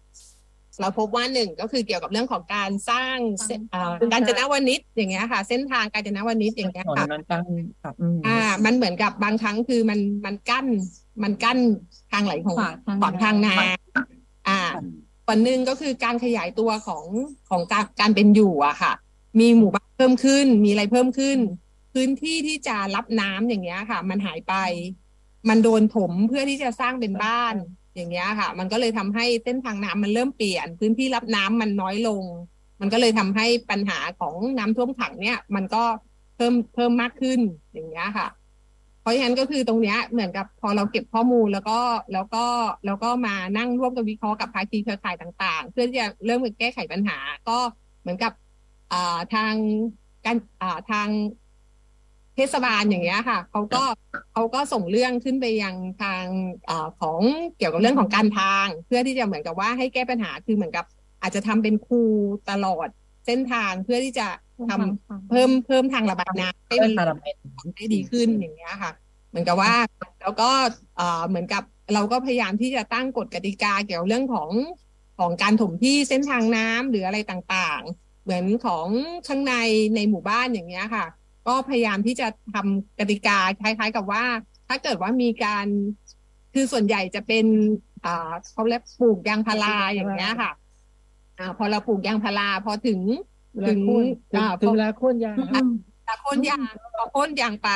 เราพบว่าหนึ่งก็คือเกี่ยวกับเรื่องของการสร้างเส้นอ่าการจนวนิชอย่างเงี้ยค่ะ เส้นทางการจนวนิชอย่างเงี้ยถนนค่ะนั้นตั้งครับอืมอ่า มันเหมือนกับบางครั้งคือมันมันกั้น มันกั้นทางไหลของขวางทางขวางทางน้ำอ่า ส่วนหนึ่งก็คือการขยายตัวของของการการเป็นอยู่อะค่ะ มีหมู่บ้านเพิ่มขึ้น มีอะไรเพิ่มขึ้น พื้นที่ที่จะรับน้ำอย่างเงี้ยค่ะ มันหายไป มันโดนถมเพื่อที่จะสร้างเป็นบ้านอย่างเงี้ยค่ะ มันก็เลยทำให้เส้นทางน้ำมันเริ่มเปลี่ยน พื้นที่รับน้ำมันน้อยลง มันก็เลยทำให้ปัญหาของน้ำท่วมขังเนี่ย มันก็เพิ่มเพิ่มมากขึ้นอย่างเงี้ยค่ะ เพราะฉะนั้นก็คือตรงเนี้ยเหมือนกับพอเราเก็บข้อมูลแล้วก็แล้วก็แล้วก็มานั่งร่วมกันวิเคราะห์กับภาคีเครือข่ายต่าง ๆ เพื่อที่จะเริ่มแก้ไขปัญหา ก็เหมือนกับทางการทางเทศบาลอย่างเงี้ยค่ะเขาก็เขาก็ส่งเรื่องขึ้นไปยังทางอของเกี่ยวกับเรื่องของการทาง เพื่อที่จะเหมือนกับว่าให้แก้ปัญหาคือเหมือนกับ อาจจะทำเป็นคูตลอดเส้นทางเพื่อที่จะ ทำเพิ่มเพิ่มทางระบายน้ำให้เป็นมันพาราเมตได้ดีขึ้นอย่างเงี้ยค่ะ เหมือนกับว่าแล้วก็เอ่อเหมือนกับเราก็พยายามที่จะตั้งกฎกติกาเกี่ยวกับเรื่องของของการถมที่เส้นทางน้ำหรืออะไรต่างๆ เหมือนของข้างในในหมู่บ้านอย่างเงี้ยค่ะ ก็พยายามที่จะทำกติกาคล้าย ๆ กับว่า ถ้าเกิดว่ามีการคือส่วนใหญ่จะเป็นอ่าเขาเรียกปลูกยางพาราอย่างเงี้ยค่ะอ่าพอเราปลูกยางพาราพอถึง เวลาโค่นถึงอ่าถึงพอเวลาโค่นยางอืมตาโค่นยางพอโค่นยางไป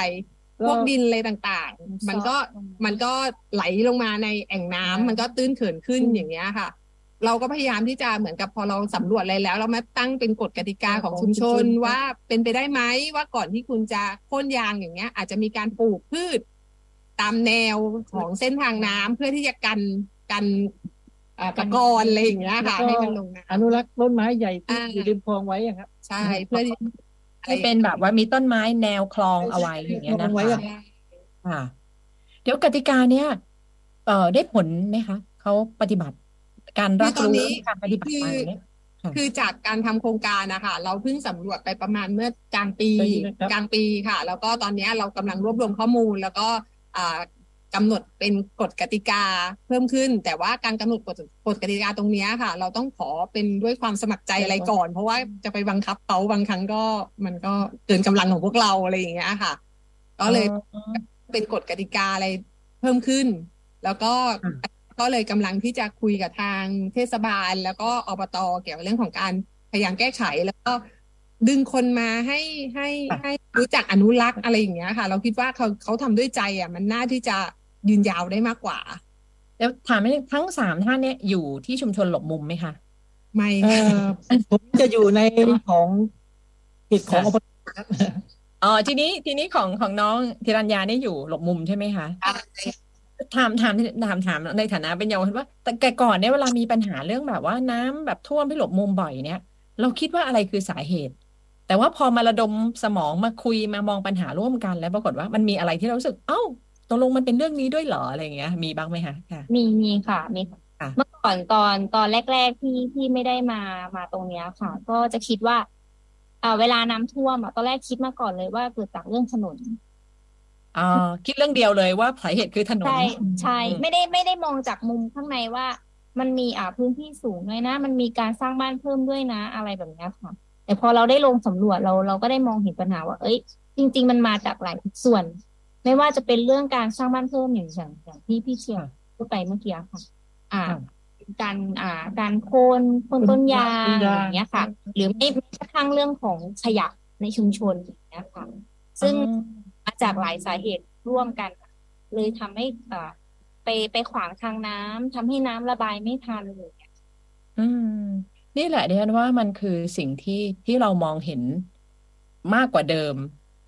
พวกดินอะไรต่างๆ มันก็มันก็ไหลลงมาในแอ่งน้ำมันก็ตื้นเขินขึ้นอย่างเงี้ยค่ะ เราก็พยายามที่จะเหมือนกับพอเราสำรวจอะไรแล้ว เรามาตั้งเป็นกฎกติกาของชุมชนว่าเป็นไปได้ไหมว่าก่อนที่คุณจะพ่นยางอย่างเงี้ย อาจจะมีการปลูกพืชตามแนวของเส้นทางน้ำเพื่อที่จะกันกันเอ่อ ตะกอนอะไรอย่างเงี้ยค่ะให้มันลงน้อนุรักษ์ต้นไม้ใหญ่ที่อ่าอยู่ริมคลองไว้อะครับำใช่เพื่อที่ให้เป็นแบบว่ามีต้นไม้แนวคลองเอาไว้อย่างเงี้ยนะคลองไว้คะอะค่ะ เดี๋ยวกติกาเนี้ยเอ่อได้ผลไหมคะเขาปฏิบัติการรับคือตอนรู้นี้การปฏิบัติคือมาเนี่ยค่ะคือจากการทำโครงการนะคะเราเพิ่งสำรวจไปประมาณเมื่อกลางปีปีนะครับกลางปีค่ะ แล้วก็ตอนนี้เรากำลังรวบรวมข้อมูล แล้วก็ อ่ากำหนดเป็นกฎกติกาเพิ่มขึ้น แต่ว่าการกำหนดกฎกฎกติกาตรงนี้ค่ะ เราต้องขอเป็นด้วยความสมัครใจอะไรก่อน เพราะว่าจะไปบังคับเขาบางครั้งก็มันก็เกินกำลังของพวกเราอะไรอย่างเงี้ยค่ะ ก็เลยเป็นกฎกติกาอะไรเพิ่มขึ้น แล้วก็ก็เลยกำลังที่จะคุยกับทางเทศบาล แล้วก็อบตเกี่ยวกับเรื่องของการพยายามแก้ไขแล้วก็ดึงคนมาให้ให้ให้รู้จักอนุรักษ์อะไรอย่างเงี้ยค่ะ เราคิดว่าเขาเขาทำด้วยใจอะ มันน่าที่จะ ยืนยาวได้มากกว่า แล้วถามให้ทั้งสามท่านเนี่ยอยู่ที่ชุมชนหลบมุมไหมคะ ไม่เอ่อผมจะอยู่ในของเขตของอบตครับอ๋อทีนี้ทีนี้ของของน้องธิรัญญาเนี่ยอยู่หลบมุมใช่ไหมคะถามถามถามถามในฐานะเป็นเยาวชนว่าแต่แต่ก่อนเนี่ยเวลามีปัญหาเรื่องแบบว่าน้ำแบบท่วมที่หลบมุมบ่อยเนี่ย เราคิดว่าอะไรคือสาเหตุ แต่ว่าพอมาระดมสมองมาคุยมามองปัญหาร่วมกัน แล้วปรากฏว่ามันมีอะไรที่เรารู้สึก เอ้า ตกลงมันเป็นเรื่องนี้ด้วยเหรออะไรอย่างเงี้ย มีบ้างไหมคะค่ะ มีมีค่ะมีค่ะเมื่อก่อนตอนตอนแรก ๆที่ที่ไม่ได้มามาตรงเนี้ยค่ะ ก็จะคิดว่าอ่าเวลาน้ำท่วมอะตอนแรกคิดมาก่อนเลยว่าเกิดจากเรื่องถนนอ่าคิดเรื่องเดียวเลยว่าสาเหตุคือถนนใช่ใช่อืมไม่ได้ไม่ได้มองจากมุมข้างในว่า มันมีอ่าพื้นที่สูงด้วยนะ มันมีการสร้างบ้านเพิ่มด้วยนะ อะไรแบบเนี้ยค่ะ แต่พอเราได้ลงสำรวจเราเราก็ได้มองเห็นปัญหาว่า เอ้ย จริง ๆ มันมาจากหลายส่วน ไม่ว่าจะเป็นเรื่องการสร้างบ้านเพิ่มอย่างอย่างอย่างที่พี่เชียร์พูดไปเมื่อกี้ค่ะ อ่าค่ะการอ่า การโค่นโค่นต้นยาต้งนยางอย่างเงี้ยค่ะ หรือไม่แม้กระทั่งเรื่องของขยะในชุมชนอย่างเงี้ยค่ะ ซึ่งอ๋อมาจากหลายสาเหตุร่วมกัน เลยทำให้อ่าไปไปขวางทางน้ำทำให้น้ำระบายไม่ทันเลยอืม นี่แหละดิฉันว่ามันคือสิ่งที่ที่เรามองเห็นมากกว่าเดิม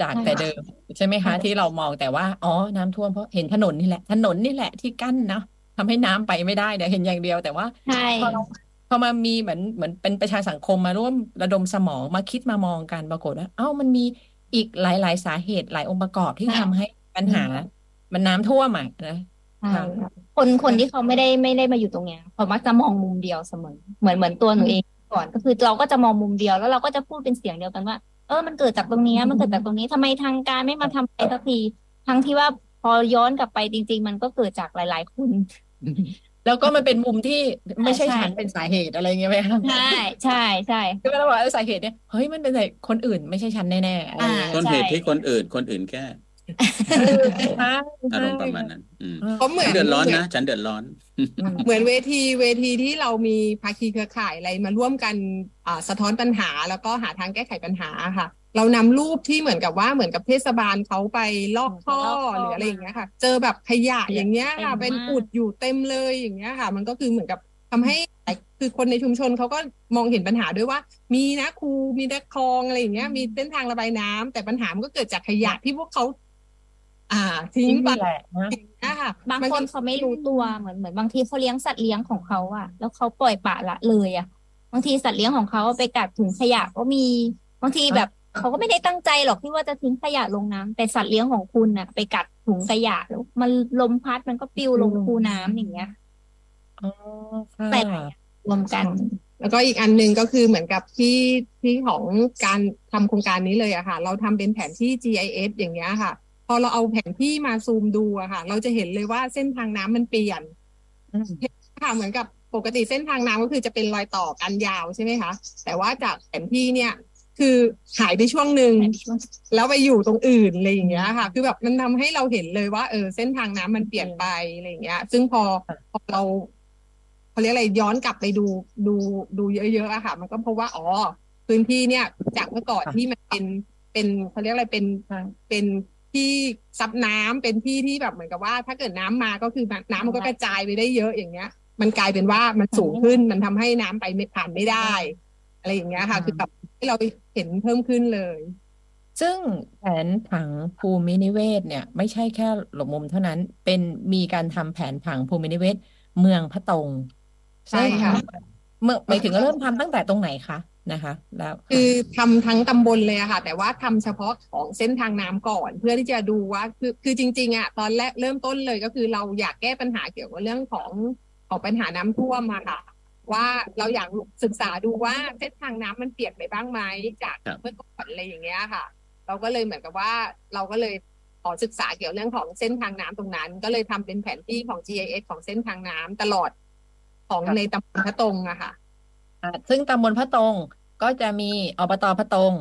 จากใช่แต่เดิม ใช่ไหมคะ ที่เรามองแต่ว่า อ๋อน้ำท่วมเพราะเห็นถนนนี่แหละ ถนนนี่แหละที่กั้นเนาะทำให้น้ำไปไม่ได้เนี่ยเห็นอย่างเดียวแต่ว่าใช่พอเราพอมามีเหมือนเหมือนเป็นประชาสังคมมาร่วมระดมสมองมาคิดมามองกันปรากฏว่าเอ้ามันมีอีกหลาย ๆ สาเหตุหลายองค์ประกอบที่ทำให้ปัญหา มันน้ำท่วมอะนะใช่ค่ะค่ะคนคนที่เขาไม่ได้ไม่ได้มาอยู่ตรงเนี้ยเขามักจะมองมุมเดียวเสมอเหมือนเหมือนตัวหนูเองก่อนก็คือเราก็จะมองมุมเดียวแล้วเราก็จะพูดเป็นเสียงเดียวกันว่า เออมันเกิดจากตรงเนี้ยมันเกิดจากตรงนี้ทำไมทางการไม่มาทำอะไรสักทีทั้งที่ว่าพอย้อนกลับไปจริง ๆ มันก็เกิดจากหลาย ๆ คน แล้วก็มันเป็นมุมที่ไม่ใช่ใช่ฉันเป็นสาเหตุอะไรเงี้ยไหมคะใช่ใช่ใช่คือเราบอกว่าเออสาเหตุเนี่ยเฮ้ยมันเป็นแต่คนอื่นไม่ใช่ฉันแน่ๆอะไรอ่าเงี้ยต้นเหตุที่คนอื่นคนอื่นแก้เออใช่อารมณ์ปใช่ระมาณนั้นอืมเออเขาเหมือฉันนเดือดร้อนเหมืนะฉันเดือดร้อนอืมเหมือนเวทีเวทีที่เรามีภาคีเครือข่ายอะไรมาร่วมกันอ่าสะท้อนปัญหาแล้วก็หาทางแก้ไขปัญหาค่ะ เรานำรูปที่เหมือนกับว่าเหมือนกับเทศบาลเขาไปลอกท่อลอกท่อหรืออะไรอย่างเงี้ยค่ะ เจอแบบขยะอย่างเงี้ยค่ะเต็มมากเป็นอุดอยู่เต็มเลยอย่างเงี้ยค่ะ มันก็คือเหมือนกับทำให้คือคนในชุมชนเขาก็มองเห็นปัญหาด้วยว่า มีนะครูมีนะคลองอะไรอย่างเงี้ยมีเส้นทางระบายน้ำแต่ปัญหามันก็เกิดจากขยะที่พวกเขา อ่า ทิ้งไปนี่แหละนะนะคะบางมันคก็นเขาไม่รู้ตัวเหมือนเหมือนบางทีเขาเลี้ยงสัตว์เลี้ยงของเขาอะแล้วเขาปล่อยปละละเลยอะบางทีสัตว์เลี้ยงของเขาไปกัดถุงขยะก็มีบางทีแบบเขาก็ไม่ได้ตั้งใจหรอกที่ว่าจะทิ้งขยะลงน้ำแต่สัตว์เลี้ยงของคุณน่ะ ไปกัดถุงขยะแล้วมันลมพัดมันก็ปลิวลงคูน้ำอย่างเงี้ยอ๋อค่ะแต่ละอย่างรวมกัน แล้วก็อีกอันหนึ่งก็คือเหมือนกับที่ที่ของการทำโครงการนี้เลยอะค่ะ เราทำเป็นแผนที่ GIS อย่างเงี้ยค่ะ พอเราเอาแผนที่มาซูมดูอะค่ะ เราจะเห็นเลยว่าเส้นทางน้ำมันเปลี่ยนอืมค่ะเหมือนกับปกติเส้นทางน้ำก็คือจะเป็นรอยต่อกันยาวใช่ไหมคะ แต่ว่าจากแผนที่เนี่ย คือหายไปช่วงหนึ่งแล้วไปอยู่ตรงอื่นอะไรอย่างเงี้ยค่ะ คือแบบมันทำให้เราเห็นเลยว่าเออเส้นทางน้ำมันเปลี่ยนไปอะไรอย่างเงี้ย ซึ่งพอพอเราเขาเรียกอะไรย้อนกลับไปดูดูดูเยอะๆอะค่ะ มันก็พบว่าอ๋อพื้นที่เนี่ย จากเมื่อก่อนที่มันเป็นเป็นเขาเรียกอะไรเป็นเป็น ที่ซับน้ำเป็นที่ที่แบบเหมือนกับว่า ถ้าเกิดน้ำมาก็คือน้ำมันก็กระจายไปได้เยอะอย่างเงี้ย มันกลายเป็นว่ามันสูงขึ้นมันทำให้น้ำไปไม่ผ่านไม่ได้ อะไรอย่างเงี้ยค่ะ คือแบบให้เราเห็นเพิ่มขึ้นเลย ซึ่งแผนผังภูมินิเวศเนี่ย ไม่ใช่แค่หลบมุมเท่านั้นเป็นมีการทำแผนผังภูมินิเวศเมืองพะตงใช่ค่ะเมื่อหมายถึงเริ่มทำตั้งแต่ตรงไหนคะ นะคะ แล้วคือทำทั้งตำบลเลยอะค่ะ แต่ว่าทำเฉพาะของเส้นทางน้ำก่อน เพื่อที่จะดูว่าคือคือจริง ๆอะตอนแรกเริ่มต้นเลยก็คือเราอยากแก้ปัญหาเกี่ยวกับเรื่องของของปัญหาน้ำท่วมอะค่ะ ว่าเราอยากศึกษาดูว่าเส้นทางน้ำมันเปลี่ยนไปบ้างไหมจากครับเมื่อก่อนอะไรอย่างเงี้ยค่ะ เราก็เลยเหมือนกับว่าเราก็เลยขอศึกษาเกี่ยวเรื่องของเส้นทางน้ำตรงนั้น ก็เลยทำเป็นแผนที่ของ GIS ของเส้นทางน้ำตลอดของในตำบลพะตงอะค่ะอ่าซึ่งตำบลพะตง ก็จะมีอบตพะตง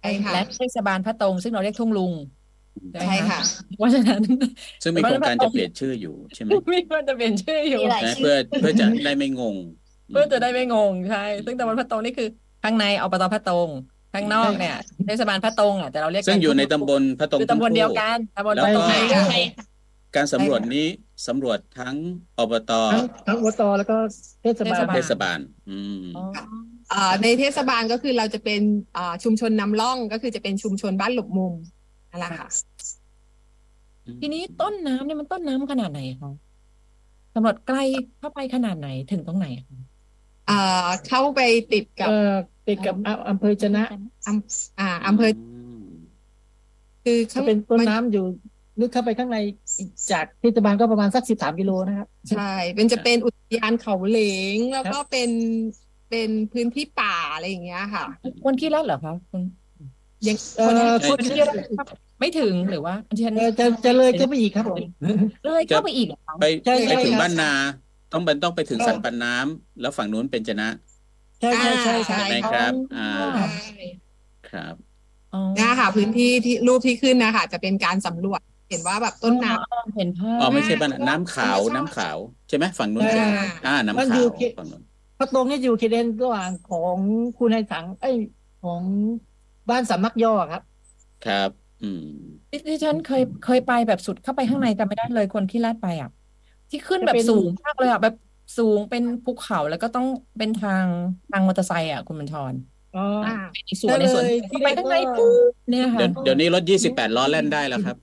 ใช่ค่ะและเทศบาลพะตง ซึ่งเราเรียกทุ่งลุงไหมใช่ค่ะเพราะฉะนั้น ซึ่งมีโครงการจะเปลี่ยนชื่ออยู่ใช่ไหมมีคนจะเปลี่ยนชื่ออยู่มีหลายนะชื่เพื่อเพื่อจะได้ไม่งง เพื่อจะได้ไม่งงใช่ซึ่งตำบลพะตงนี่คือข้างในอบตพะตงข้างนอกเนี่ยเทศบาลพะตงอะแต่เราเรียกซึ่งอยู่ในทุ่ตำบลพระตงคือตำบลเดียวกันตำบลแล้วพะตก็งใช่ค่ะใช่ค่ะการสำรวจนี้สำรวจทั้งอบตทั้งทั้งอบตแล้วก็เทศบาลเทศบาล อืมอ๋ออ่า ในเทศบาลก็คือเราจะเป็นอ่าชุมชนนำร่องก็คือจะเป็นชุมชนบ้านหลบมุมนั่นแหละค่ะทีนี้ต้นน้ำเนี่ยมันต้นน้ำขนาดไหนคะสำรวจไกลเข้าไปขนาดไหนถึงตรงไหนคะอ่าเข้าไปติดกับเอ่อติดกับอำอำเภอชนะอำอ่าอำเภอ คือจะข้างเป็นต้นมัน้ำอยู่ลึกเข้าไปข้างในจากเทศบาลก็ประมาณสักสิบสามกิโลนะครับใช่เป็นจะเป็นอุทยานเขาเหลงแล้วก็เป็น เป็นพื้นที่ป่าอะไรอย่างเงี้ยค่ะ คนขี้รัดเหรอคะคุณยังเอ่อคนคนขี้รัดไม่ถึงหรือว่าดิฉันเอ่อจะจะเลยก็ไปอีกครับผมเลยเข้าไปอีกเหรอคะไปใช่ไปใช่ถึงครับบ้านนา ต้องเป็นต้องไปถึงสันปันน้ำแล้วฝั่งนู้นเป็นจะนะใช่ใช่ใช่ใช่ใช่ไหมครับ อ่าใช่ครับอ๋อเนี่ยค่ะพื้นที่ที่รูปที่ขึ้นนะคะจะเป็นการสำรวจเห็นว่าแบบต้นน้ำเห็นภาพอ๋อไม่ใช่บ้านนาน้ำขาวธรรมชาติน้ำขาว ใช่ไหมฝั่งนู้นใช่ใช่ไหมอ่า น้ำมันขาอยู่วเขตฝั่งนู้น พระตรงนี่อยู่เขตแดนระหว่างของคุณนายสังไอยของบ้านสำนักย่อครับ ครับ อืมดิฉันเคยเคยไปแบบสุดเข้าไปข้างในแต่ไม่ได้เลยคนขี้รัดไปอะ ที่ขึ้นแบบจะเป็นสูงมากเลยอะแบบสูงเป็นภูเขาแล้วก็ต้องเป็นทางทางมอเตอร์ไซค์อะคุณบัญชรอ๋ออ่าในสวนในสวนก็เลยที่เข้าไปเรียกข้างในว่าปุ๊บเนี่ยค่ะเดี๋ยวเดี๋ยวนี้รถยี่สิบแปดล้อแล่นได้แล้วครับ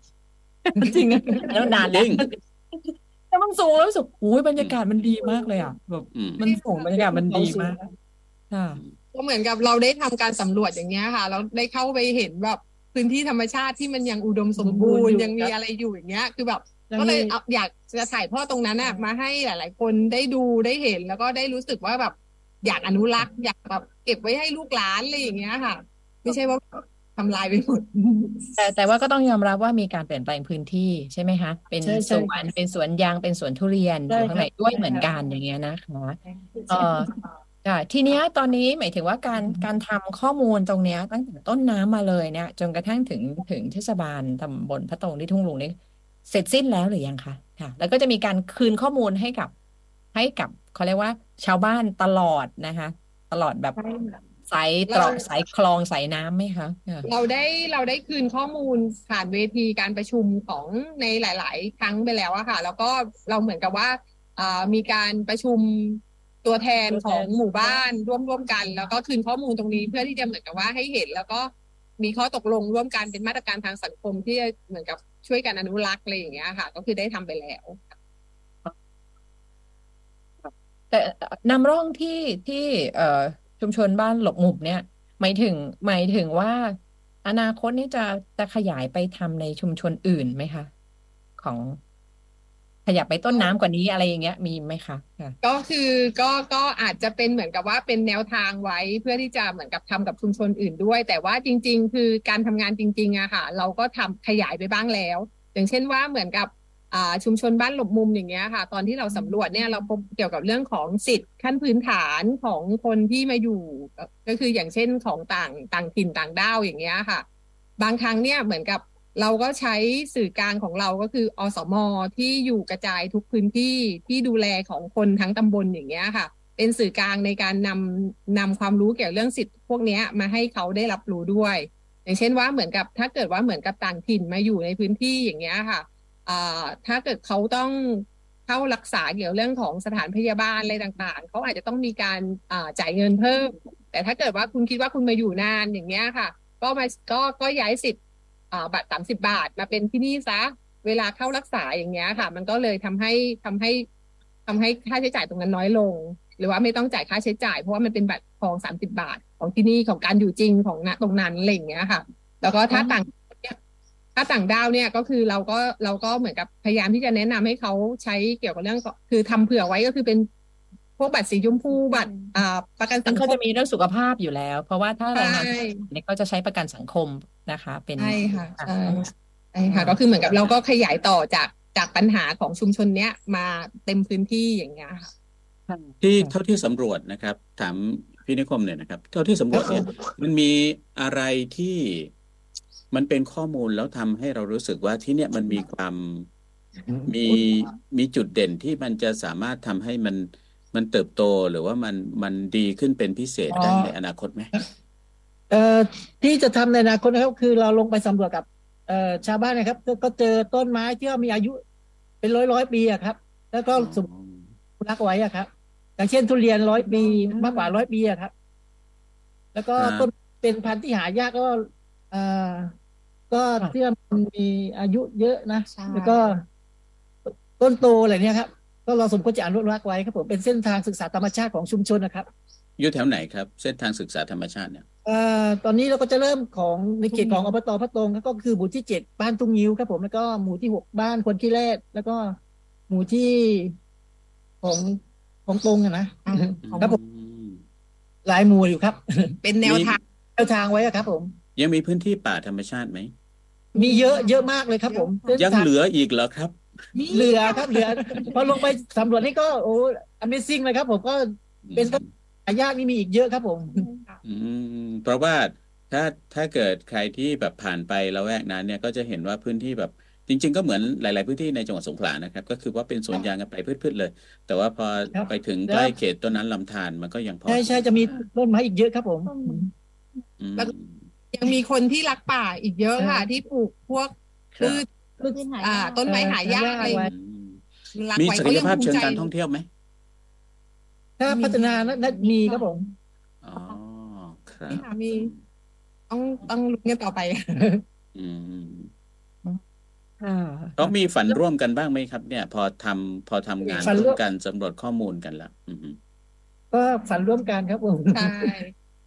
จริงนะแล้วนานแล้วจริง แต่มันสูงแล้วรู้สึกโอ้ยบรรยากาศมันดีมากเลยอะแบบอืมมันสูงบรรยากาศมันดีมากค่ะก็เหมือนกับเราได้ทำการสำรวจอย่างเงี้ยค่ะแล้วได้เข้าไปเห็นแบบพื้นที่ธรรมชาติที่มันยังอุดมสมบูรณ์ยังมีอะไรอยู่อย่างเงี้ย คือแบบยังก็เลยมีเอาอยากจะถ่ายทอดตรงนั้นน่ะมาให้หลาย ๆ คนได้ดูได้เห็นแล้วก็ได้รู้สึกว่าแบบอยากอนุรักษ์อยากแบบเก็บไว้ให้ลูกหลานอะไรอย่างเงี้ยค่ะ ไม่ใช่ว่า ทำลายไปหมดแต่แต่ว่าก็ต้องยอมรับว่ามีการเปลี่ยนแปลงพื้นที่ใช่ไหมคะ เป็นใช่สใช่วนเป็นสวนยางเป็นสวนทุเรียนอใช่ยู่ข้างในครับด้วยใช่เหมือนครับกันอย่างเงี้ยนะคะเออค่ะทีเนี้ยตอนนี้หมายถึงว่าการการทำข้อมูลตรงเนี้ยตั้งแต่ต้นน้ำมาเลยเนี่ย จนกระทั่งถึงถึงเทศบาลตำบลพระตรงที่ทุ่งลุงนี่เสร็จสิ้นแล้วหรือยังคะค่ะ แล้วก็จะมีการคืนข้อมูลให้กับให้กับเขาเรียกว่า ชาวบ้านตลอดนะคะ ตลอดแบบ สายตรอกสายคลองสายน้ำไหมคะค่ะเราได้เราได้คืนข้อมูลผ่านเวทีการประชุมของในหลาย ๆ ครั้งไปแล้วอะค่ะ แล้วก็เราเหมือนกับว่าอ่ามีการประชุมตัวแทนของหมู่บ้านร่วมร่วมกัน แล้วก็คืนข้อมูลตรงนี้เพื่อที่จะเหมือนกับว่าให้เห็น แล้วก็มีข้อตกลงร่วมกันเป็นมาตรการทางสังคมที่จะเหมือนกับช่วยกันอนุรักษ์อะไรอย่างเงี้ยค่ะ ก็คือได้ทำไปแล้วแต่นำร่องที่ที่เอ่อ ชุมชนบ้านหลบมุมเนี่ยหมายถึงหมายถึงว่า อนาคตนี่จะจะขยายไปทำในชุมชนอื่นไหมคะ ของขยับไปต้นน้ำกว่านี้อะไรอย่างเงี้ย มีไหมคะก็คือก็ก็อาจจะเป็นเหมือนกับว่าเป็นแนวทางไว้เพื่อที่จะเหมือนกับทำกับชุมชนอื่นด้วย แต่ว่าจริง ๆ คือการทำงานจริง ๆอะค่ะ เราก็ทำขยายไปบ้างแล้ว อย่างเช่นว่าเหมือนกับ ชุมชนบ้านหลบมุมอย่างเงี้ยค่ะ ตอนที่เราสำรวจเนี่ยเราพบเกี่ยวกับเรื่องของสิทธิ์ขั้นพื้นฐานของคนที่มาอยู่ ก็คืออย่างเช่นของต่างต่างถิ่นต่างด้าวอย่างเงี้ยค่ะ บางครั้งเนี่ยเหมือนกับเราก็ใช้สื่อกลางของเราก็คืออสมที่อยู่กระจายทุกพื้นที่ที่ดูแลของคนทั้งตำบลอย่างเงี้ยค่ะ เป็นสื่อกลางในการนำนำความรู้เกี่ยวกับเรื่องสิทธิ์พวกเนี้ยมาให้เขาได้รับรู้ด้วย อย่างเช่นว่าเหมือนกับถ้าเกิดว่าเหมือนกับต่างถิ่นมาอยู่ในพื้นที่อย่างเงี้ยค่ะอ่า ถ้าเกิดเขาต้องเข้ารักษาเกี่ยวเรื่องของสถานพยาบาลอะไรต่างๆ เขาอาจจะต้องมีการจ่ายเงินเพิ่ม แต่ถ้าเกิดว่าคุณคิดว่าคุณมาอยู่นานอย่างเงี้ยค่ะ ก็มาก็ก็ย้ายสิทธิ์อ่าบัตรสามสิบาทมาเป็นที่นี่ซะเวลาเข้ารักษาอย่างเงี้ยค่ะ มันก็เลยทำให้ทำให้ทำให้ค่าใช้จ่ายตรงนั้นน้อยลง หรือว่าไม่ต้องจ่ายค่าใช้จ่าย เพราะว่ามันเป็นบัตรทองสามสิบบาทของที่นี่ของการอยู่จริงของณตรงนั้นอะไรอย่างเงี้ยค่ะ แล้วก็ถ้าต่าง ถ้าต่างด้าวเนี่ยก็คือเราก็เราก็เหมือนกับพยายามที่จะแนะนำให้เขาใช้เกี่ยวกับเรื่องคือทำเผื่อไว้ก็คือเป็นพวกบัตรสีชมพูบัตรอ่าประกันสัซึ่งงคเขามจะมีเรื่องสุขภาพอยู่แล้ว เพราะว่าถ้าแรงงานใช่เนี่ยก็จะใช้ประกันสังคมนะคะ เป็นใช่ค่ะใช่อ่าใช่ค่ะก็คือเหมือนกับเราก็ขยายต่อจากจากปัญหาของชุมชนเนี้ยมาเต็มพื้นที่อย่างเงี้ยค่ะที่เท่าที่สำรวจนะครับ ถามพี่นิคมเนี่ยนะครับ เท่าที่สำรวจเนี่ยมันมีอะไรที่ มันเป็นข้อมูลแล้วทำให้เรารู้สึกว่าที่เนี่ยมันมีความมีมีจุดเด่นที่มันจะสามารถทำให้มันมันเติบโตหรือว่ามันมันดีขึ้นเป็นพิเศษได้ในอนาคตไหมเอ่อที่จะทำในอนาคตนะครับ คือเราลงไปสำรวจกับเอ่อชาวบ้านนะครับ ก็ก็เจอต้นไม้ที่ว่ามีอายุเป็นร้อยร้อยปีอะครับ แล้วก็สมรักษ์ไว้อะครับ อย่างเช่นทุเรียนร้อยปีมากกว่าร้อยปีอะครับ แล้วก็ครับต้นเป็นพันธุ์ที่หายากก็เอ่อ ก็ที่ว่ามันมีอายุเยอะนะใช่แล้วก็ต้นโตอะไรเนี่ยครับ ก็เราสมควรจะอนุรักษ์ไว้ครับผมเป็นเส้นทางศึกษาธรรมชาติของชุมชนนะครับอยู่แถวไหนครับ เส้นทางศึกษาธรรมชาติเนี่ยเอ่อตอนนี้เราก็จะเริ่มของในเขตของอบตพระตรงครับก็คือหมู่ที่เจ็ดบ้านทุ่งงิ้วครับผมแล้วก็หมู่ที่หกบ้านคนขี้แรดแล้วก็หมู่ที่ของของตรงอะนะอืมของครับผมอืมหลายหมู่อยู่ครับ เป็นแนวทางแนวทางไว้อะครับผม ยังมีพื้นที่ป่าธรรมชาติไหม มีเยอะเยอะมากเลยครับผมเส้นยังทางเหลืออีกเหรอครับเหลือครับเหลือ พอลงไปสำรวจนี่ก็โอ้ Amazing เลยครับ ผมก็เป็นต้นหายากนี่มีอีกเยอะครับผม อืมเพราะว่าถ้าถ้าเกิดใครที่แบบผ่านไปละแวกนั้นเนี่ยก็จะเห็นว่าพื้นที่แบบจริง ๆ ก็เหมือนหลาย ๆ พื้นที่ในจังหวัดสงขลานะครับ ก็คือว่าเป็นสวนยางกันไปพืชๆเลย แต่ว่าพอครับไปถึงแล้วใกล้เขตต้นนั้นลำธารมันก็ยังพอใช่ใช่จะมีต้นไม้อีกเยอะครับผมอืมแล้ว ยังมีคนที่รักป่าอีกเยอะค่ะ ที่ปลูกพวกครับพืชพืชหายากอ่า ต้นไม้หายากเอออะไรหายากไว้อืมรักมีไว้ศักก็ยยังภาพภูมิเชิงใจการท่องเที่ยวไหมถ้าพัฒนาน่ามีครับผมอ๋อครับนี่ค่ะมี ต้องต้องลุ้นกันต่อไป อืมค่ะเขามีฝันร่วมกันบ้างไหมครับ เนี่ย พอทำพอทำงานฝันร่ร่ววมมกันสำรวจข้อมูลกันแล้วอืมก็ฝันร่วมกันครับผมใช่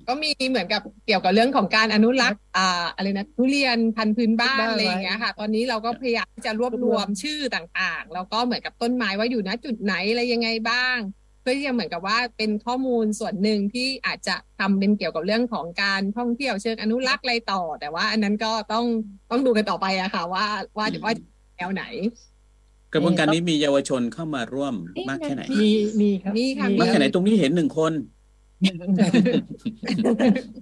ก็มีเหมือนกับเกี่ยวกับเรื่องของการอนุรักษ์อ่าอะไรนะทุเรียนพันธุ์พื้นบ้านบ้านอะไรอย่างเงี้ยค่ะ ตอนนี้เราก็พยายามที่จะรวบรวมชื่อต่างๆ แล้วก็เหมือนกับต้นไม้ว่าอยู่ณจุดไหนอะไรยังไงบ้าง เพื่อที่จะเหมือนกับว่าเป็นข้อมูลส่วนหนึ่งที่อาจจะทำเป็นเกี่ยวกับเรื่องของการท่องเที่ยวเชิงอนุรักษ์อะไรต่อ แต่ว่าอันนั้นก็ต้องต้องดูกันต่อไปอะค่ะ ว่าว่าว่าแนวไหนกระบวนการนี้มีเยาวชนเข้ามาร่วมมากแค่ไหน มีมีครับมีค่ะมากแค่ไหนตรงนี้เห็นหนึ่งคน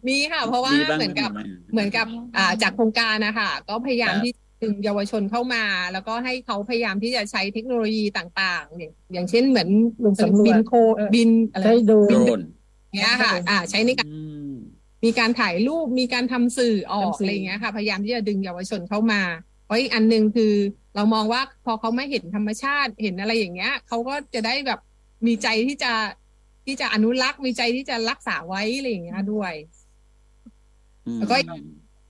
มีค่ะ เพราะว่ามีบ้างเหมือนกับไหมเหมือนกับอ่าจากโครงการนะคะก็พยายามครับที่ดึงเยาวชนเข้ามา แล้วก็ให้เขาพยายามที่จะใช้เทคโนโลยีต่างๆ อย่างอย่างเช่นเหมือนลงสำรวจบินโคเออบินอะไรใช้โดรโดรนนเงี้ยค่ะ อ่า ใช้ในการอืมมีการถ่ายรูปมีการทำสื่อออกทำสื่อออะไรเงี้ยค่ะ พยายามที่จะดึงเยาวชนเข้ามา เพราะอีกอันหนึ่งคือ เรามองว่าพอเขาไม่เห็นธรรมชาติเห็นอะไรอย่างเงี้ยเขาก็จะได้แบบมีใจที่จะ ที่จะอนุรักษ์มีใจที่จะรักษาไว้อะไรอย่างเงี้ยด้วยอืมแล้วก็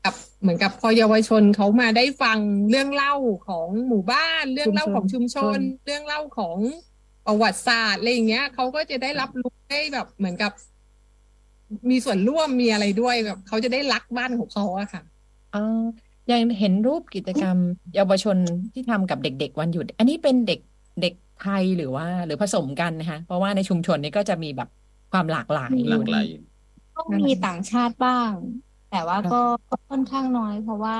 กับเหมือนกับพอเยาวชนเขามาได้ฟังเรื่องเล่าของหมู่บ้าน เรื่องเล่าของชุมชน เรื่องเล่าของประวัติศาสตร์อะไรอย่างเงี้ยเขาก็จะได้รับรู้ได้แบบเหมือนกับ มีส่วนร่วมมีอะไรด้วยแบบเขาจะได้รักบ้านของเขาอะค่ะอ่ายังเห็นรูปกิจกรรมเยาวชนที่ทำกับเด็ก ๆ วันหยุด อันนี้เป็นเด็กเด็ก ไทยหรือว่า หรือผสมกันนะคะเพราะว่าในชุมชนนี้ก็จะมีแบบความหลากหลายอหลายู่กหลายก็มีต่างชาติบ้าง แต่ว่าก็ก็ค่อนข้างน้อย เพราะว่า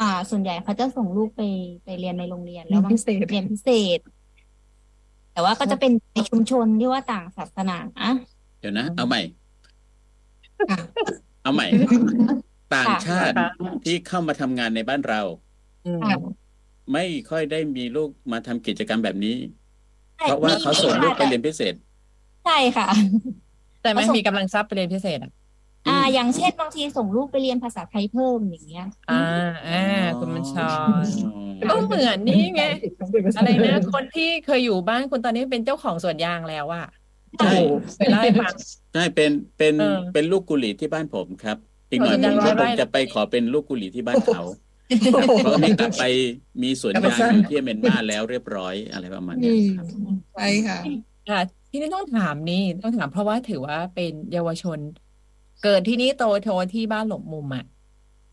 อ่า ส่วนใหญ่เขาจะส่งลูกไปไปเรียนในโรงเรียนแล้วบางพิเศษเรียนพิเศษ แต่ว่าก็จะเป็นในชุมชนที่ว่าต่างศาสนาเดี๋ยวนะ เอาใหม่ค่ะเอาใหม่ ต่างชาติค่ะที่เข้ามาทำงานในบ้านเราอืมค่ะ ไม่ค่อยได้มีลูกมาทำกิจกรรมแบบนี้ใช่เพราะว่าเขาส่งลูกไปแต่เรียนพิเศษ ใช่ค่ะ แต่ไม่ผสมมีกำลังทรัพย์ไปเรียนพิเศษอะอ่าอืมอย่างเช่นบางทีส่งลูกไปเรียนภาษาไทยเพิ่มอย่างเงี้ย อ่าอ่าคุณบัญชรอ๋อก็เหมือนนี่ไงอะไรนะคนที่เคยอยู่บ้านคุณตอนนี้เป็นเจ้าของสวนยางแล้วอะใช่เคยเล่าให้ฟังใช่เป็นเป็นเออเป็นลูกกุหลีที่บ้านผมครับ อีกหน่อยสวนผยางมร้อยก็คไร่งจะไปขอเป็นลูกกุหลีที่บ้านเขา เพราะนี่กลับไปมีสวนยางอยู่ที่เมียนมาแล้วเรียบร้อยอะไรประมาณอืเนี้ยมครับใช่ค่ะค่ะที่นี่ต้องถามนี่ต้องถามเพราะว่าถือว่าเป็นเยาวชน เกิดที่นี่โตโตที่บ้านหลบมุมอะ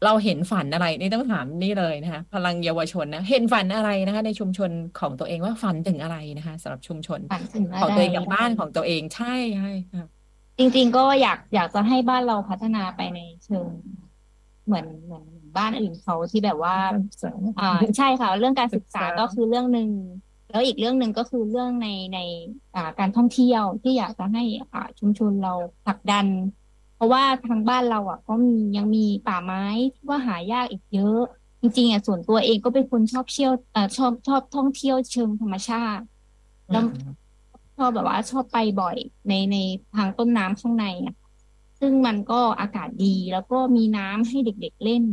เราเห็นฝันอะไรนี่ต้องถามนี่เลยนะคะพลังเยาวชนนะเห็นฝันอะไรนะคะ ในชุมชนของตัวเองว่าฝันถึงอะไรนะคะสำหรับชุมชนฝันถึงของอะตัวไรเองกับบ้านของตัวเองใช่ใช่ค่ะจริง ๆ ก็อยากอยากจะให้บ้านเราพัฒนาไปในเชิง เหมือนเหมือน บ้านอื่นเขาที่แบบว่าอ่าใช่ค่ะ เรื่องการศึกษาศึกษาก็คือเรื่องหนึ่งแล้วอีกเรื่องหนึ่งก็คือเรื่องในในอ่าการท่องเที่ยวที่อยากจะให้อ่าชุมชนเราผลักดัน เพราะว่าทางบ้านเราอะ ก็มียังมีป่าไม้ที่ว่าหายากอีกเยอะ จริงๆอะส่วนตัวเองก็เป็นคนชอบเที่ยวอ่าชอบชอบท่องเที่ยวเชิงธรรมชาติแล้วชอบแบบว่าชอบไปบ่อยในในทางต้นน้ำข้างในอะซึ่งมันก็อากาศดีแล้วก็มีน้ำให้เด็กๆเล่น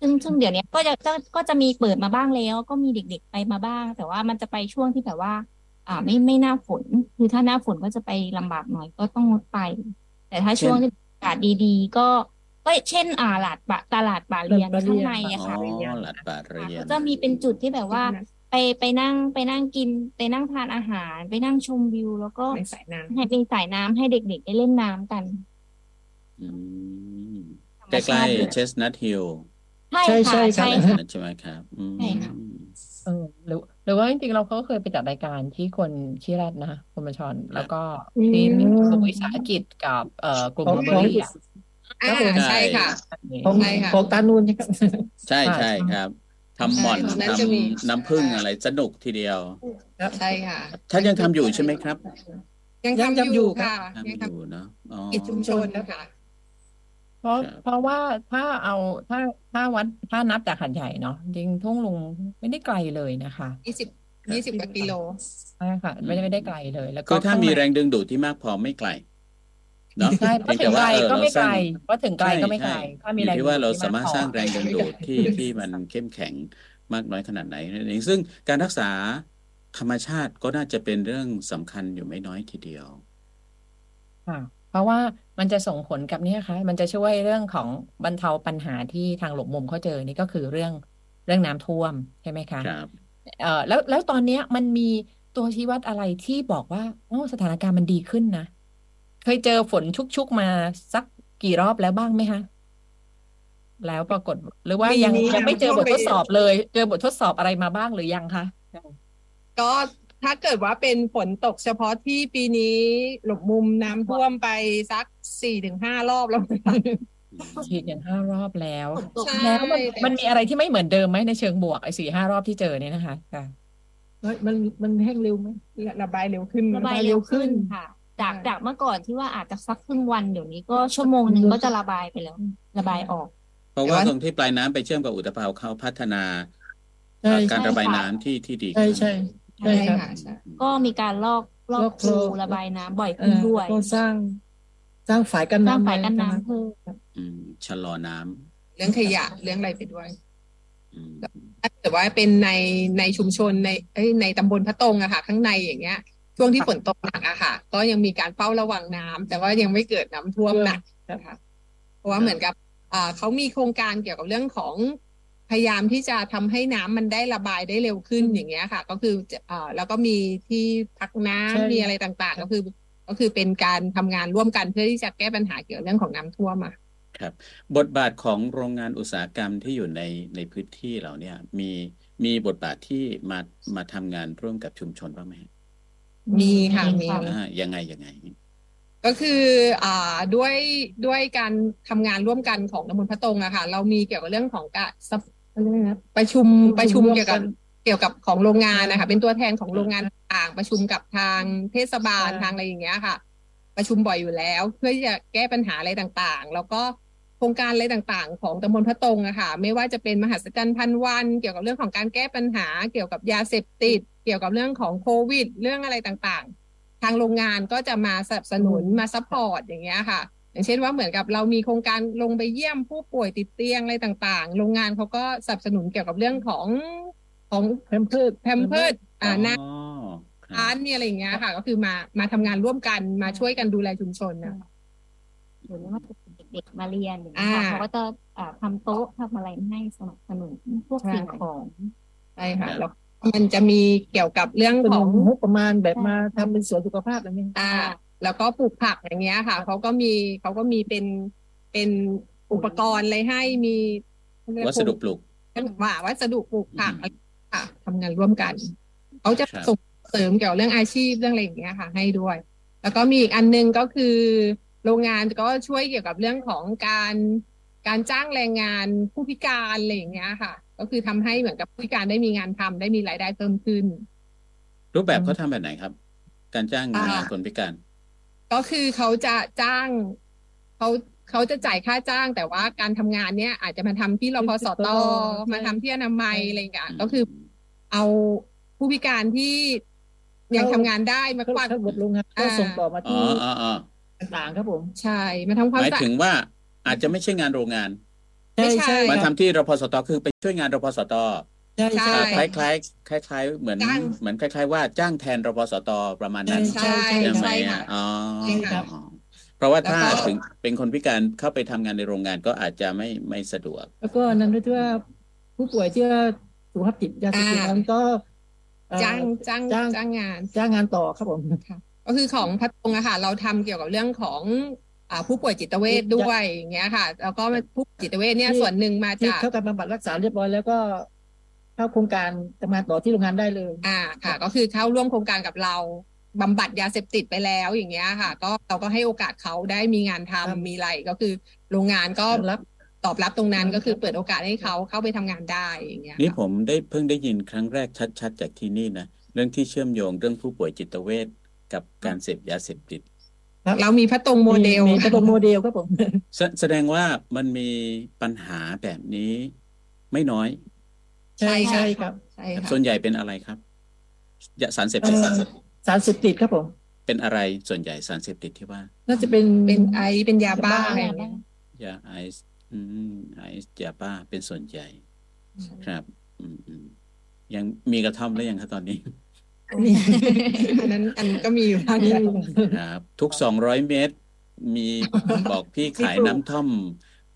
ซึ่งซึ่งเดี๋ยวนี้ก็จะก็ก็จะมีเปิดมาบ้างแล้ว ก็มีเด็กๆไปมาบ้าง แต่ว่ามันจะไปช่วงที่แบบว่า อ่าไม่ไม่หน้าฝนคือถ้าหน้าฝนก็จะไปลำบากหน่อยก็ต้องงดไป แต่ถ้าช่วงที่อากาศดีๆ ก็ก็เช่นอ่าตลาดปะตลาดป่าเรียนป่าเรียนข้างในอ๋อะค่ะอหลัดป่าเรียนก็จะมีเป็นจุดที่แบบว่า ไปไปนั่งไปนั่งกิน ไปนั่งทานอาหาร ไปนั่งชมวิว แล้วก็ในสายน้ให้เป็นสายน้ำให้เด็กๆได้เล่นน้ำกันอืมธรรใกมชาล้ติเลยๆเชสนัทฮิล ใช่ใช่ค่ะใช่ใช่ครับค่ะใช่ไหมครับอืมใช่ค่ะเออหรือหรือว่าจริงๆเราก็เคยไปจัดรายการที่คนขี้แรดนะคุณบัญชรแล้วก็ที่มีกลุ่มวิสาหกิจกับเอ่อกลุ่มของเบขอองร์รี่อะำอ่าใช่ค่ะของใช่ค่ะของตานูนนะครับใช่ใช่ครับทำหม่อนใช่ตรงนั้นทจะมีำน้ำผึ้งอะไรสนุกทีเดียวใช่ค่ะท่านยังทำอยู่ใช่ไหมครับ ยังยังทำทำออยู่ยู่ครับค่ะทำยังอทำยู่เนาะอ๋อกิจชุมชนนะคะ เพราะครับ เพราะว่าถ้าเอาถ้าถ้าวัดถ้านับจากหัดใหญ่เนาะจริงทุ่งลุงไม่ได้ไกลเลยนะคะยี่สิบยี่สิบกว่ากิโล ใช่ค่ะไม่ได้ไม่ได้ไกลเลย แล้วก็คือถ้าข้างมีใน แรงดึงดูดที่มากพอไม่ไกลเนาะใช่เพเพียราะงถึแต่งไกลว่าเออก็เราไม่สไกลร้างเพราะถึงไกลใช่ก็ไม่ไกลใช่ถ้าอมียู่แรงที่ดึงว่าดูดเราที่สามารถพอสร้างแรงดึงดูดที่ที่มันเข้มแข็งมากน้อยขนาดไหนนั่นเองซึ่งการรักษาธรรมชาติก็น่าจะเป็นเรื่องสำคัญอยู่ไม่น้อยทีเดียว ค่ะ เพราะว่ามันจะส่งผลกับเนี่ยค่ะมันจะช่วยเรื่องของบรรเทาปัญหาที่ทางหลบมุมเขาเจอนี่ก็คือเรื่องเรื่องน้ำท่วมใช่ไหมคะครับเอ่อแล้วแล้วตอนเนี้ยมันมีตัวชี้วัดอะไรที่บอกว่าโอ้สถานการณ์มันดีขึ้นนะ เคยเจอฝนชุกๆมาสักกี่รอบแล้วบ้างไหมคะแล้วปรากฏหรือว่ามียังมียังไม่เจอบทน้ำท่ทวมดไปสอบเลย เจอบททดสอบอะไรมาบ้างหรือยังคะก็ ถ้าเกิดว่าเป็นฝนตกเฉพาะที่ปีนี้หลบมุมน้ำท่วมไปสักสี่ถึงห้ารอบแล้วฉีดกันห้ารอบแล้วใช่แล้วมันแต่มันมีอะไรที่ไม่เหมือนเดิมไหมในเชิงบวกไอ้สี่ห้ารอบที่เจอเนี่ยนะคะค่ะเฮ้ยมันมันแห้งเร็วไหมระบายเร็วขึ้นระบายเร็วขึ้นค่ะ จากจากเมื่อก่อนที่ว่าอาจจะสักครึ่งวันเดี๋ยวนี้ก็ชั่วโมงหนึ่งก็จะระบายไปแล้ว ระบายออก เพราะว่าตรงที่ปลายน้ำไปเชื่อมกับอุตภาวเขาพัฒนาใช่การใช่ระบายค่ะน้ำที่ที่ดีใช่ขึ้นใช่ ใช่ใช่ครับค่ะใช่ก็มีการลอกลอกลอกคูลอกระบายน้ำบ่อยเอขึ้นอด้วยก็สร้าง สร้างฝายกันสร้างน้ำฝ่ายกันไว้น้ำเพิ่มอืมชะลอน้ำเรื่องขยะเรื่องอะไรไปด้วยอืมถ้าเกิดว่าเป็นในในชุมชนในเอ้ยในตำบลพระตรงอะค่ะ ข้างในอย่างเงี้ย ช่วงที่ฝนตกหนักอะค่ะ ก็ยังมีการเฝ้าระวังน้ำแต่ว่ายังไม่เกิดน้ำท่วมหนักนะคะเพราะว่าเหมือนกับอ่าเขามีโครงการเกี่ยวกับเรื่องของ พยายามที่จะทำให้น้ำมันได้ระบายได้เร็วขึ้นอย่างเงี้ยค่ะ ก็คือจะอ่าแล้วก็มีที่พักน้ำใช่มีอะไรต่างๆ ก็คือ ก็คือเป็นการทำงานร่วมกันเพื่อที่จะแก้ปัญหาเกี่ยวกับเรื่องของน้ำท่วมอะครับ บทบาทของโรงงานอุตสาหกรรมที่อยู่ในในพื้นที่เราเนี่ย มีมีบทบาทที่มามาทำงานร่วมกับชุมชนบ้างไหมฮะมีค่ะมีอ่ายังไงยังไงก็คืออ่าด้วยด้วยการทำงานร่วมกันของตำบลพระตรงอะค่ะเรามีเกี่ยวกับเรื่องของการสภอะไรนะ ประชุมประชุมร่วมเกี่ยวกับกันเกี่ยวกับของโรงงานนะคะ เป็นตัวแทนของโรงงานต่างประชุมกับทางเทศบาลอ่าทางอะไรอย่างเงี้ยค่ะ ประชุมบ่อยอยู่แล้ว เพื่อที่จะแก้ปัญหาอะไรต่างๆ แล้วก็โครงการอะไรต่างๆ ของตำบลพระตรงอะค่ะ ไม่ว่าจะเป็นมหัศจรรย์พันวัน เกี่ยวกับเรื่องของการแก้ปัญหา เกี่ยวกับยาเสพติด เกี่ยวกับเรื่องของโควิด เรื่องอะไรต่างๆ ทางโรงงานก็จะมาสนับสนุนมา support อย่างเงี้ยค่ะ อย่างเช่นว่าเหมือนกับเรามีโครงการลงไปเยี่ยมผู้ป่วยติดเตียงอะไรต่าง ๆ โรงงานเขาก็สนับสนุนเกี่ยวกับเรื่องของของแพมเพิร์สแพมเพิร์สอ่าหน้าอ๋อครับร้านมีอะไรอย่างเงี้ยค่ะ ก็คือมามาทำงานร่วมกันมาช่วยกันดูแลชุมชนนะหรือว่าจะเป็นเด็กๆมาเรียนอย่างเงี้ยอ่าค่ะเขาก็จะอ่าทำโต๊ะทำอะไรให้สนับสนุนพวกใช่สิ่งของใช่ค่ะแล้วมันจะมีเกี่ยวกับเรื่องเป็นของงบประมาณแบบมาทำเป็นสวนสุขภาพอะไรเงี้ยอ่า แล้วก็ปลูกผักอย่างเงี้ยค่ะเขาก็มีเขาก็มีเป็นเป็นอุปกรณ์อะไรให้มีวัสดุปลูกว่าวัสดุปลูกผักอืมอะไรค่ะทำงานร่วมกันเขาจะครับส่งเสริมเกี่ยวเรื่องอาชีพเรื่องอะไรอย่างเงี้ยค่ะ ให้ด้วย แล้วก็มีอีกอันหนึงก็คือ โรงงานก็ช่วยเกี่ยวกับเรื่องของการการจ้างแรงงานผู้พิการอะไรอย่างเงี้ยค่ะ ก็คือทำให้เหมือนกับผู้พิการได้มีงานทำได้มีรายได้เพิ่มขึ้น รูปแบบเขาทำแบบไหนครับ การจ้างงานอ่าคนพิการ ก็คือเขาจะจ้างเขาเขาจะจ่ายค่าจ้าง แต่ว่าการทำงานเนี้ยอาจจะมาทำที่รพสตมาทำที่อนามัยอะไรอย่างเงี้ยก็คือเอาผู้พิการที่ยังทำงานได้มาเขากวาดเขาบทโรงงานก็อ่าส่งต่อมาอ๋อที่อ๋ออ๋อต่างๆครับผม ใช่มาทำความหมายสะอาดถึงว่าอาจจะไม่ใช่งานโรงงานใช่ไม่ใช่ใช่มาคทำรับที่รพสตคือไปช่วยงานรพสต ใช่ใช่ใช่คล้ายคล้ายคล้ายคล้ายๆเหมือนจ้างเหมือนคล้าย ๆ ว่าจ้างแทนรพสตประมาณนั้นใช่ใช่ไหมใช่อะค่ะอ๋อใช่ค่ะอ๋อเพราะว่าถ้าแล้วก็ถึงเป็นคนพิการเข้าไปทำงานในโรงงานก็อาจจะไม่ไม่สะดวก แล้วก็อันนั้นด้วยที่ว่าผู้ป่วยที่ว่าสุขภาพจิตยาเสพติดอ่านั้นก็เอ่อจ้างจ้างจ้างจ้างงาน จ้างงานต่อครับผมก็คือของพัทงอะค่ะ เราทำเกี่ยวกับเรื่องของอ่าผู้ป่วยจิตเวชด้วยอย่างเงี้ยค่ะ แล้วก็ผู้ป่วยจิตเวชเนี่ยส่วนหนึ่งมาที่จากเข้าการบำบัดรักษาเรียบร้อยแล้วก็ เข้าโครงการทำงานต่อที่โรงงานได้เลย อ่าค่ะ ก็คือเข้าร่วมโครงการกับเราบำบัดยาเสพติดไปแล้วอย่างเงี้ยค่ะ ก็เราก็ให้โอกาสเขาได้มีงานทำครับมีอะไรก็คือโรงงานก็รับตอบรับตรงนั้นครับก็คือเปิดโอกาสให้เขาเข้าไปทำงานได้อย่างเงี้ยนี่ค่ะผมได้เพิ่งได้ยินครั้งแรกชัด ๆ จากที่นี่นะเรื่องที่เชื่อมโยงเรื่องผู้ป่วยจิตเวชกับการเสพยาเสพติด เรามีพะตงโมเดลมีมีตัวโมเดลครับผมแสแสดงว่ามันมีปัญหาแบบนี้ไม่น้อย ใช่ใช่ครับใช่ครับค่ะส่วนใหญ่เป็นอะไรครับยาสารเสพติดเอ่อสารเสพติดครับผมเป็นอะไรส่วนใหญ่สารเสพติดที่ว่า น่าจะเป็นเป็นไอซ์เป็นยาบ้าบ้าอะไรอย่างเงี้ยยาไอซ์อืมไอซ์ยาบ้าเป็นส่วนใหญ่ ครับ อืมอืมยังมีกระท่อมแล้วยังครับตอนนี้อันนั้นอันนั้นก็มีอยู่บ้างนี่ครับ ทุกสองร้อยเมตร มีบอกพี่ขายน้ำท่อม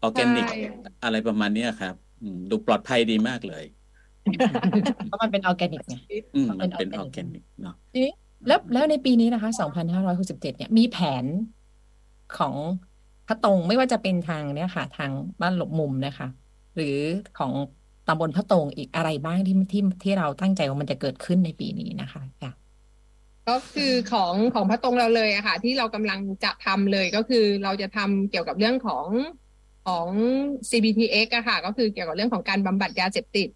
ออร์แกนิกใช่อะไรประมาณเนี้ยครับอืมดูปลอดภัยดีมากเลย เพราะมันเป็นออร์แกนิกไงอืมมันเป็เป็นนออออร์ร์แกแกนินิกกเนาะทีนี้แล้วแล้วในปีนี้นะคะ 2567 เนี่ย มีแผนของพระตรงไม่ว่าจะเป็นทางเนี่ยค่ะ ทางบ้านหลบมุมนะคะ หรือของตำบลพระตรงอีกอะไรบ้างที่ที่ที่เราตั้งใจว่ามันจะเกิดขึ้นในปีนี้นะคะค่ะก็คือของของพระตรงเราเลยอะค่ะ ที่เรากำลังจะทำเลยก็คือเราจะทำเกี่ยวกับเรื่องของของ CBTX อะค่ะ ก็คือเกี่ยวกับเรื่องของการบำบัดยาเสพติด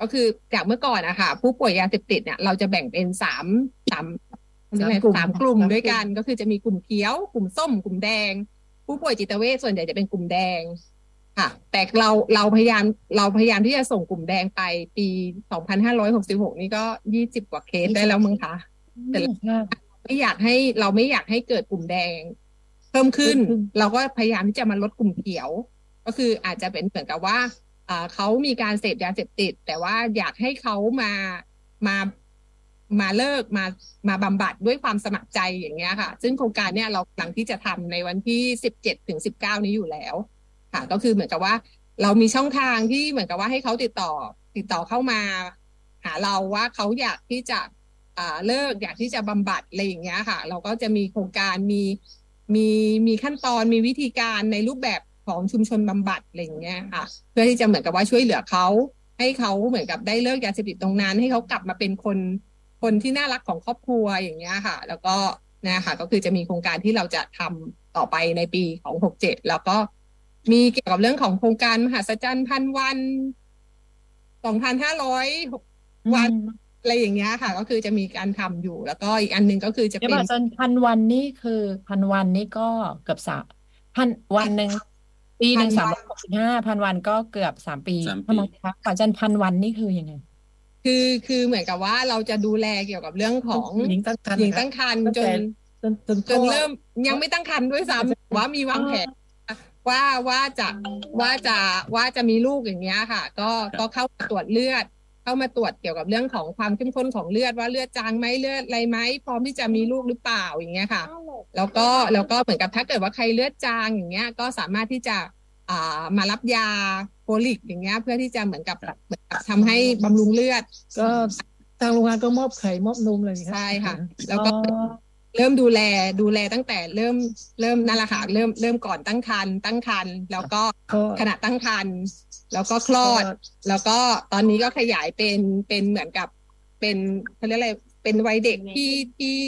ก็คือจากเมื่อก่อนอะค่ะผู้ป่วยยาเสพติดเนี่ยเราจะแบ่งเป็นสามสามสามกลุ่มสามกลุ่มสามกลุ่มด้วยกันก็คือจะมีกลุ่มเขียว กลุ่มส้ม กลุ่มแดง ผู้ป่วยจิตเวชส่วนใหญ่จะเป็นกลุ่มแดงค่ะ แต่เราเราพยายามเราพยายามที่จะส่งกลุ่มแดงไปปี2566นี่ก็ยี่สิบกว่าเคสได้แล้วมั้งคะแต่ละไม่อยากให้เราไม่อยากให้เกิดกลุ่มแดงเพิ่มขึ้นเพิ่มขึ้น เราก็พยายามที่จะมาลดกลุ่มเขียว ก็คืออาจจะเป็นเหมือนกับว่าอ่า เขามีการเสพยาเสพติด แต่ว่าอยากให้เขามามามาเลิกมามาบำบัดด้วยความสมัครใจอย่างเงี้ยค่ะ ซึ่งโครงการเนี้ยเรากำลังที่จะทำในวันที่สิบเจ็ดถึงสิบเก้านี้อยู่แล้วค่ะ ก็คือเหมือนกับว่า เรามีช่องทางที่เหมือนกับว่าให้เขาติดต่อติดต่อเข้ามา หาเราว่าเขาอยากที่จะเลิกอยากที่จะบำบัดอะไรอย่างเงี้ยค่ะ เราก็จะมีโครงการมีมีมีขั้นตอนมีวิธีการในรูปแบบ ของชุมชนบำบัดอะไรอย่างเงี้ยค่ะ เพื่อที่จะเหมือนกับว่าช่วยเหลือเขาให้เขาเหมือนกับได้เลิกยาเสพติดตรงนั้น ให้เขากลับมาเป็นคนคนที่น่ารักของครอบครัวอย่างเงี้ยค่ะ แล้วก็นะคะก็คือจะมีโครงการที่เราจะทำต่อไปในปีของหกเจ็ดแล้วก็มีเกี่ยวกับเรื่องของโครงการมหัศจรรย์พันวันสองพันห้าร้อยวันอะไรอย่างเงี้ยค่ะ ก็คือจะมีการทำอยู่ แล้วก็อีกอันหนึ่งก็คือจะเดี๋ยวเป็นบอกจนพันวันนี่คือพันวันนี่ก็เกือบสามพันวันหนึ่ง ปีหนึ่งพัสามนร้อยหกสิบห้าพันวันก็เกือบสามปีสามปีทำไมคะกว่าจันพันวันนี่คือยังไงคือคือเหมือนกับว่าเราจะดูแลเกี่ยวกับเรื่องของหญิงตั้งครรภ์หญิงนะครับตั้งครรภ์ตั้งจแต่นจนจนจนเริ่มยังไม่ตั้งครรภ์ด้วยซ้ำว่ามีวางแผนว่าว่าจะว่าจะว่าจะมีลูกอย่างเงี้ยค่ะ ก็ก็เข้ามาตรวจเลือด เข้ามาตรวจเกี่ยวกับเรื่องของความเข้มข้นของเลือดว่าเลือดจางไหมเลือดอะไรไหมพร้อมที่จะมีลูกหรือเปล่าอย่างเงี้ยค่ะ แล้วก็แล้วก็เหมือนกับถ้าเกิดว่าใครเลือดจางอย่างเงี้ยก็สามารถที่จะอ่ามารับยาโฟลิกอย่างเงี้ยเพื่อที่จะเหมือนกับเหมือนกับทำให้บำรุงเลือดก็ทางโรงงานก็มอบไข่มอบนมเลยครับใช่ค่ะ แล้วก็เริ่มดูแลดูแลตั้งแต่เริ่มเริ่มนั่นแหละค่ะเริ่มเริ่มก่อนตั้งครรภ์ตั้งครรภ์แล้วก็ก็ขณะตั้งครรภ์ แล้วก็คลอด แล้วก็ตอนนี้ก็ขยายเป็นเป็นเหมือนกับเป็นเขาเรียกอะไรเป็นวัยเด็กที่ที่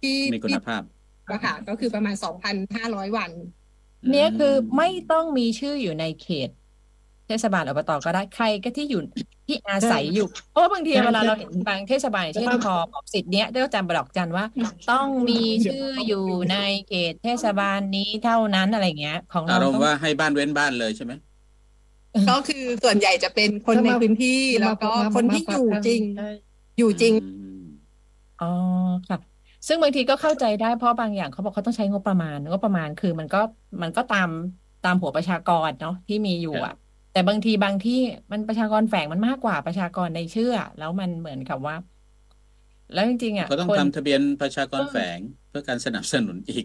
ที่มีคุณภาพอะค่ะก็คือประมาณสองพันห้าร้อยวัน เนี่ยคือไม่ต้องมีชื่ออยู่ในเขต เทศบาลอบตก็ได้ใครก็ที่อยู่ที่อาศัยอยู่เพราะว่าบางทีใช่เวลาใช่เราเห็นบางเทศบาลอย่างเช่นครับพอบอกสิทธิ์เนี้ยก็จำบอกจันว่า ต้องมีชื่ออยู่ในเขตเทศบาลนี้เท่านั้นอะไรเงี้ย ของอาเรารมต้องณ์ว่าให้บ้านเว้นบ้านเลยใช่ไหม ก็คือส่วนใหญ่จะเป็นคนในพื้นที่แล้วก็มามาคนที่มาอยู่จริงใช่อยู่จริงอืมอ๋อค่ะซึ่งบางทีก็เข้าใจได้เพราะบางอย่างเขาบอกเขาต้องใช้งบประมาณงบประมาณคือมันก็มันก็ตามตามหัวประชากรเนาะที่มีอยู่อะ แต่บางทีบางที่มันประชากรแฝงมันมากกว่าประชากรในเชื่อ แล้วมันเหมือนกับว่า แล้วจริงๆอะเขาต้องคนทำทะเบียนประชากรแฝงเพื่อการสนับสนุนอีก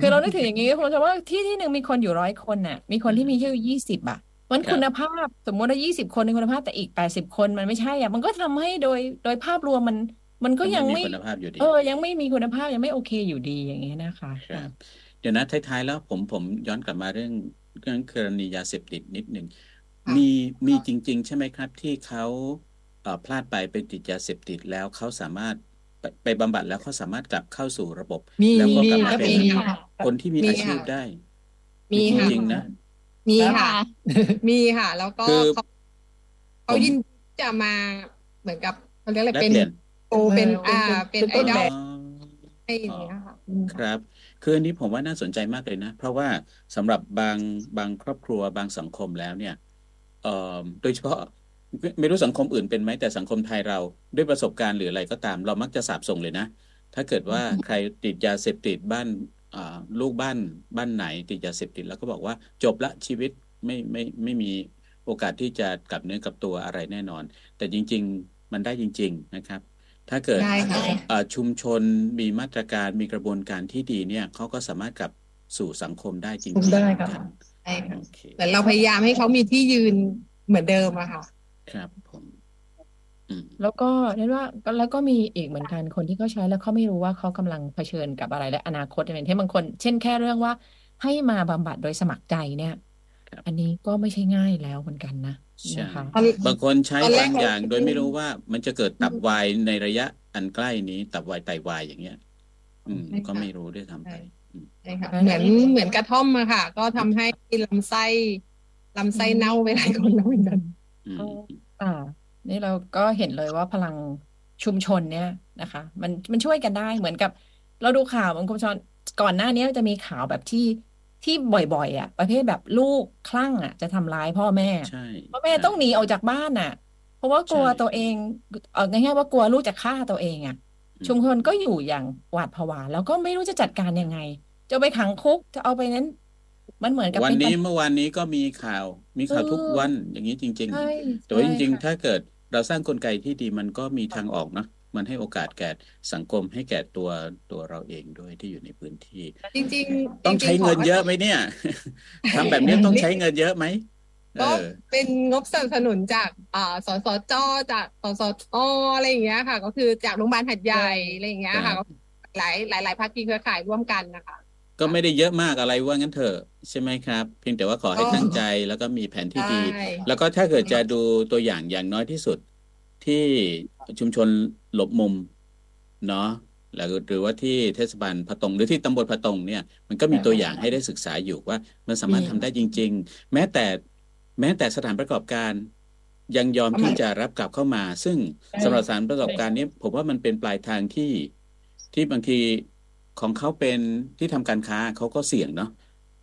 คือเรานึกถึงอย่างนี้ผมจะว่าที่ที่หนึ่งมีคนอยู่ร้อยคนน่ะ มีคนที่มีชื่อยี่สิบอะ มันครับคุณภาพสมมติว่ายี่สิบคนในคุณภาพแต่อีกแปดสิบคนมันไม่ใช่อะมันก็ทำให้โดยโดยภาพรวมมันมันก็ยังไม่ไม่มีคุณภาพอยู่ดีเออ ยังไม่มีคุณภาพยังไม่โอเคอยู่ดีอย่างเงี้ยนะคะครับเดี๋ยวนะท้ายๆแล้วผมผมย้อนกลับมาเรื่องเรื่องกรณียาเสพติดนิดหนึ่งค่ะมีมีจริง ๆ ใช่ไหมครับ ที่เขาเอ่อพลาดไปไปติดยาเสพติดแล้วเขาสามารถไปไปบำบัดแล้วเขาสามารถกลับเข้าสู่ระบบมีแล้วก็มีกลับคมารับเป็นมีค่ะคนที่มีมีอาชีพค่ะได้ มีจค่ะริงๆนะ มีค่ะ มีค่ะ แล้วก็คือเขาเขายินดีจะมาเหมือนกับเขาเรียกอะไรแลกเป็นเปลี่ยนโอเป็นเอออ่า เป็เป็นนไอต้นดอแบลบให้อย่างเงี้ยค่ะครับคืออันนี้ผมว่าน่าสนใจมากเลยนะ เพราะว่าสำหรับบางบางครอบครัวบางสังคมแล้วเนี่ยเอ่อโดยเฉพาะไม่รู้สังคมอื่นเป็นไหมแต่สังคมไทยเราด้วยประสบการณ์หรืออะไรก็ตาม เรามักจะสาปส่งเลยนะ ถ้าเกิดว่าใครติดยาเสพติดบ้านอ่า ลูกบ้านบ้านไหนติดยาเสพติดแล้วก็บอกว่าจบละชีวิตไม่ไม่ไม่มีโอกาสที่จะกลับเนื้อกลับตัวอะไรแน่นอน แต่จริง ๆ มันได้จริง ๆนะครับ ถ้าเกิดได้ค่ะเอ่อชุมชนมีมาตรการมีกระบวนการที่ดีเนี่ยเขาก็สามารถกลับสู่สังคมได้จริงๆได้ครับเหมือนกันใช่ค่ะโอเคแต่เราพยายามให้เขามีที่ยืนเหมือนเดิมอะค่ะ ครับผม อืมแล้วก็เรียกว่าก็แล้วก็มีอีกเหมือนกันคนที่เขาใช้แล้วเขาไม่รู้ว่าเขากำลังเผชิญกับอะไรและอนาคตอย่างเช่นบางคน เช่นแค่เรื่องว่า ให้มาบำบัดโดยสมัครใจเนี่ย ครับ อันนี้ก็ไม่ใช่ง่ายแล้วเหมือนกันนะใช่ นะคะ ตอนบางคนใช้ตอนแรกบางอย่างเราโดยไม่รู้ว่ามันจะเกิดตับวายในระยะอันใกล้นี้ ตับวายไตวายอย่างเงี้ย อืม ใช่ค่ะก็ไม่รู้ด้วยซ้ำไปอืมใช่ค่ะใช่เหมือนเหมือนกระท่อมอะค่ะ ก็ทำให้ลำไส้ลำไส้เน่าไปหลายคนแล้วเหมือนกัน อืมอ่า นี่เราก็เห็นเลยว่าพลังชุมชนเนี่ยนะคะ มันมันช่วยกันได้เหมือนกับ เราดูข่าวบางคุณชนก่อนหน้านี้จะมีข่าวแบบที่ที่บ่อยๆ อะ ประเภทแบบลูกคลั่งอะ จะทำร้ายพ่อแม่ใช่พ่อแม่ต้องหนีออกจากบ้านน่ะ เพราะว่ากลัวใช่ตัวเองเอาง่ายๆว่ากลัวลูกจะฆ่าตัวเองอะอืมชุมชนก็อยู่อย่างหวาดผวาแล้วก็ไม่รู้จะจัดการยังไง จะเอาไปขังคุกจะเอาไปนั้น มันเหมือนกับวันเป็นนี้ปัญเมื่อวานนี้ก็มีข่าว มีข่าวทุกเออวันอย่างนี้จริงใช่ๆแต่ว่าจใช่ริงค่ะๆถ้าเกิด เราสร้างกลไกที่ดีมันก็มีทางออกเนอะมันให้โอกาสแก่สังคมให้แก่ตัวตัวเราเองด้วยที่อยู่ในพื้นที่ จริง ๆ ต้องจริใช้ๆเงินขเยอะไหมเนี่ยทำแบบนี้ต้องใช้เงินเยอะไหมเอก็อเป็นงบสนับสนุนจากอ่าสสจจากสสออะไรอย่างเงี้ยค่ะ ก็คือจากโรงพยาบาลหัดใหญ่อะไรอย่างเงี้ยครัค่ะบก็หลายหลายหลายภาคีเครือข่ายร่วมกันนะคะ ก็ไม่ได้เยอะมากอะไรว่างั้นเถอะใช่ไหมครับ เพียงแต่ว่าขอให้ก็ตั้งใจแล้วก็มีแผนที่ดีใช่แล้วก็ถ้าเกิดจะดูตัวอย่างอย่างน้อยที่สุดที่ชุมชนหลบมุมเนาะแล้วหรือว่าที่เทศบาลพะตงหรือที่ตำบลพะตงเนี่ย มันก็มีตัวอย่างให้ได้ศึกษาอยู่ว่า มันสามารถทำได้จริง ๆ แม้แต่แม้แต่สถานประกอบการยังยอมที่จะรับกลับเข้ามา ซึ่งสำหรับสถานประกอบการนี้ผมว่ามันเป็นปลายทางที่ที่บางที ของเขาเป็นที่ทำการค้าเขาก็เสี่ยงเนาะ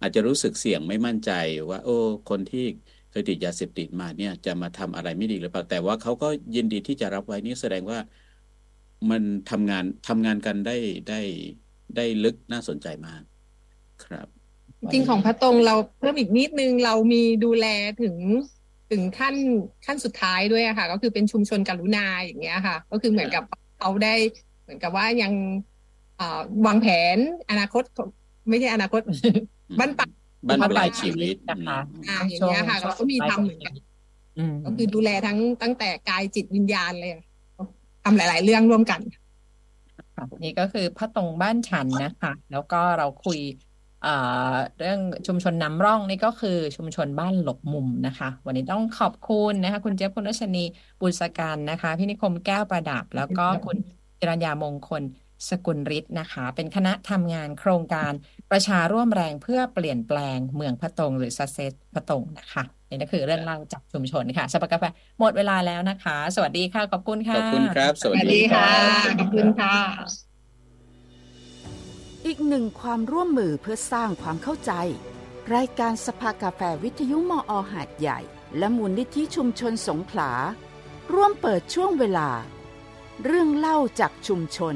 อาจจะรู้สึกเสี่ยงไม่มั่นใจว่า โอ้ คนที่เคยติดยาเสพติดมาเนี่ยจะมาทำอะไรไม่ดีหรือเปล่าแต่ว่าเขาก็ยินดีที่จะรับไว้นี่แสดงว่ามันทำงานทำงานกันได้ได้ได้ลึกน่าสนใจมากครับ จริงของพระตรงเราเพิ่มอีกนิดนึงเรามีดูแลถึงถึงขั้นขั้นสุดท้ายด้วยอะค่ะ ก็คือเป็นชุมชนกรุณาอย่างเงี้ยค่ะ ก็คือเหมือนกับเขาได้เหมือนกับว่ายัง วางแผนอนาคตของไม่ใช่อนาคตบ้านปลายบ้านปลายบ้านปลายชีวิตนะคะอืมอ่าอย่างเงี้ยค่ะเราก็มีทำเหมือนกันอืมก็คือดูแลทั้งตั้งแต่กายจิตวิญญาณเลยอะทำหลาย ๆ เรื่องร่วมกันค่ะนี่ก็คือพระตรงบ้านฉันนะคะ แล้วก็เราคุยเอ่อเรื่องชุมชนนำร่องนี่ก็คือชุมชนบ้านหลบมุมนะคะ วันนี้ต้องขอบคุณนะคะ คุณเจี๊ยบคุณรัชนีบุษการนะคะ พี่นิคมแก้วประดับ แล้วก็คุณจิรัญญามงคล สกุลฤทธิ์นะคะ เป็นคณะทำงานโครงการประชาร่วมแรงเพื่อเปลี่ยนแปลงเมืองพระตรงหรือซัเซตพระตรงนะคะนี่ก็คือเรื่องเล่าจากชุมชนค่ะสปากาแฟหมดเวลาแล้วนะคะ สวัสดีค่ะ ขอบคุณค่ะ ขอบคุณครับสสวัสวัสดีดีครัค่ะบขอบคุณค่ะ อีกหนึ่งความร่วมมือเพื่อสร้างความเข้าใจ รายการสภากาแฟวิทยุมออหาดใหญ่ และมูลนิธิชุมชนสงขลา ร่วมเปิดช่วงเวลา เรื่องเล่าจากชุมชน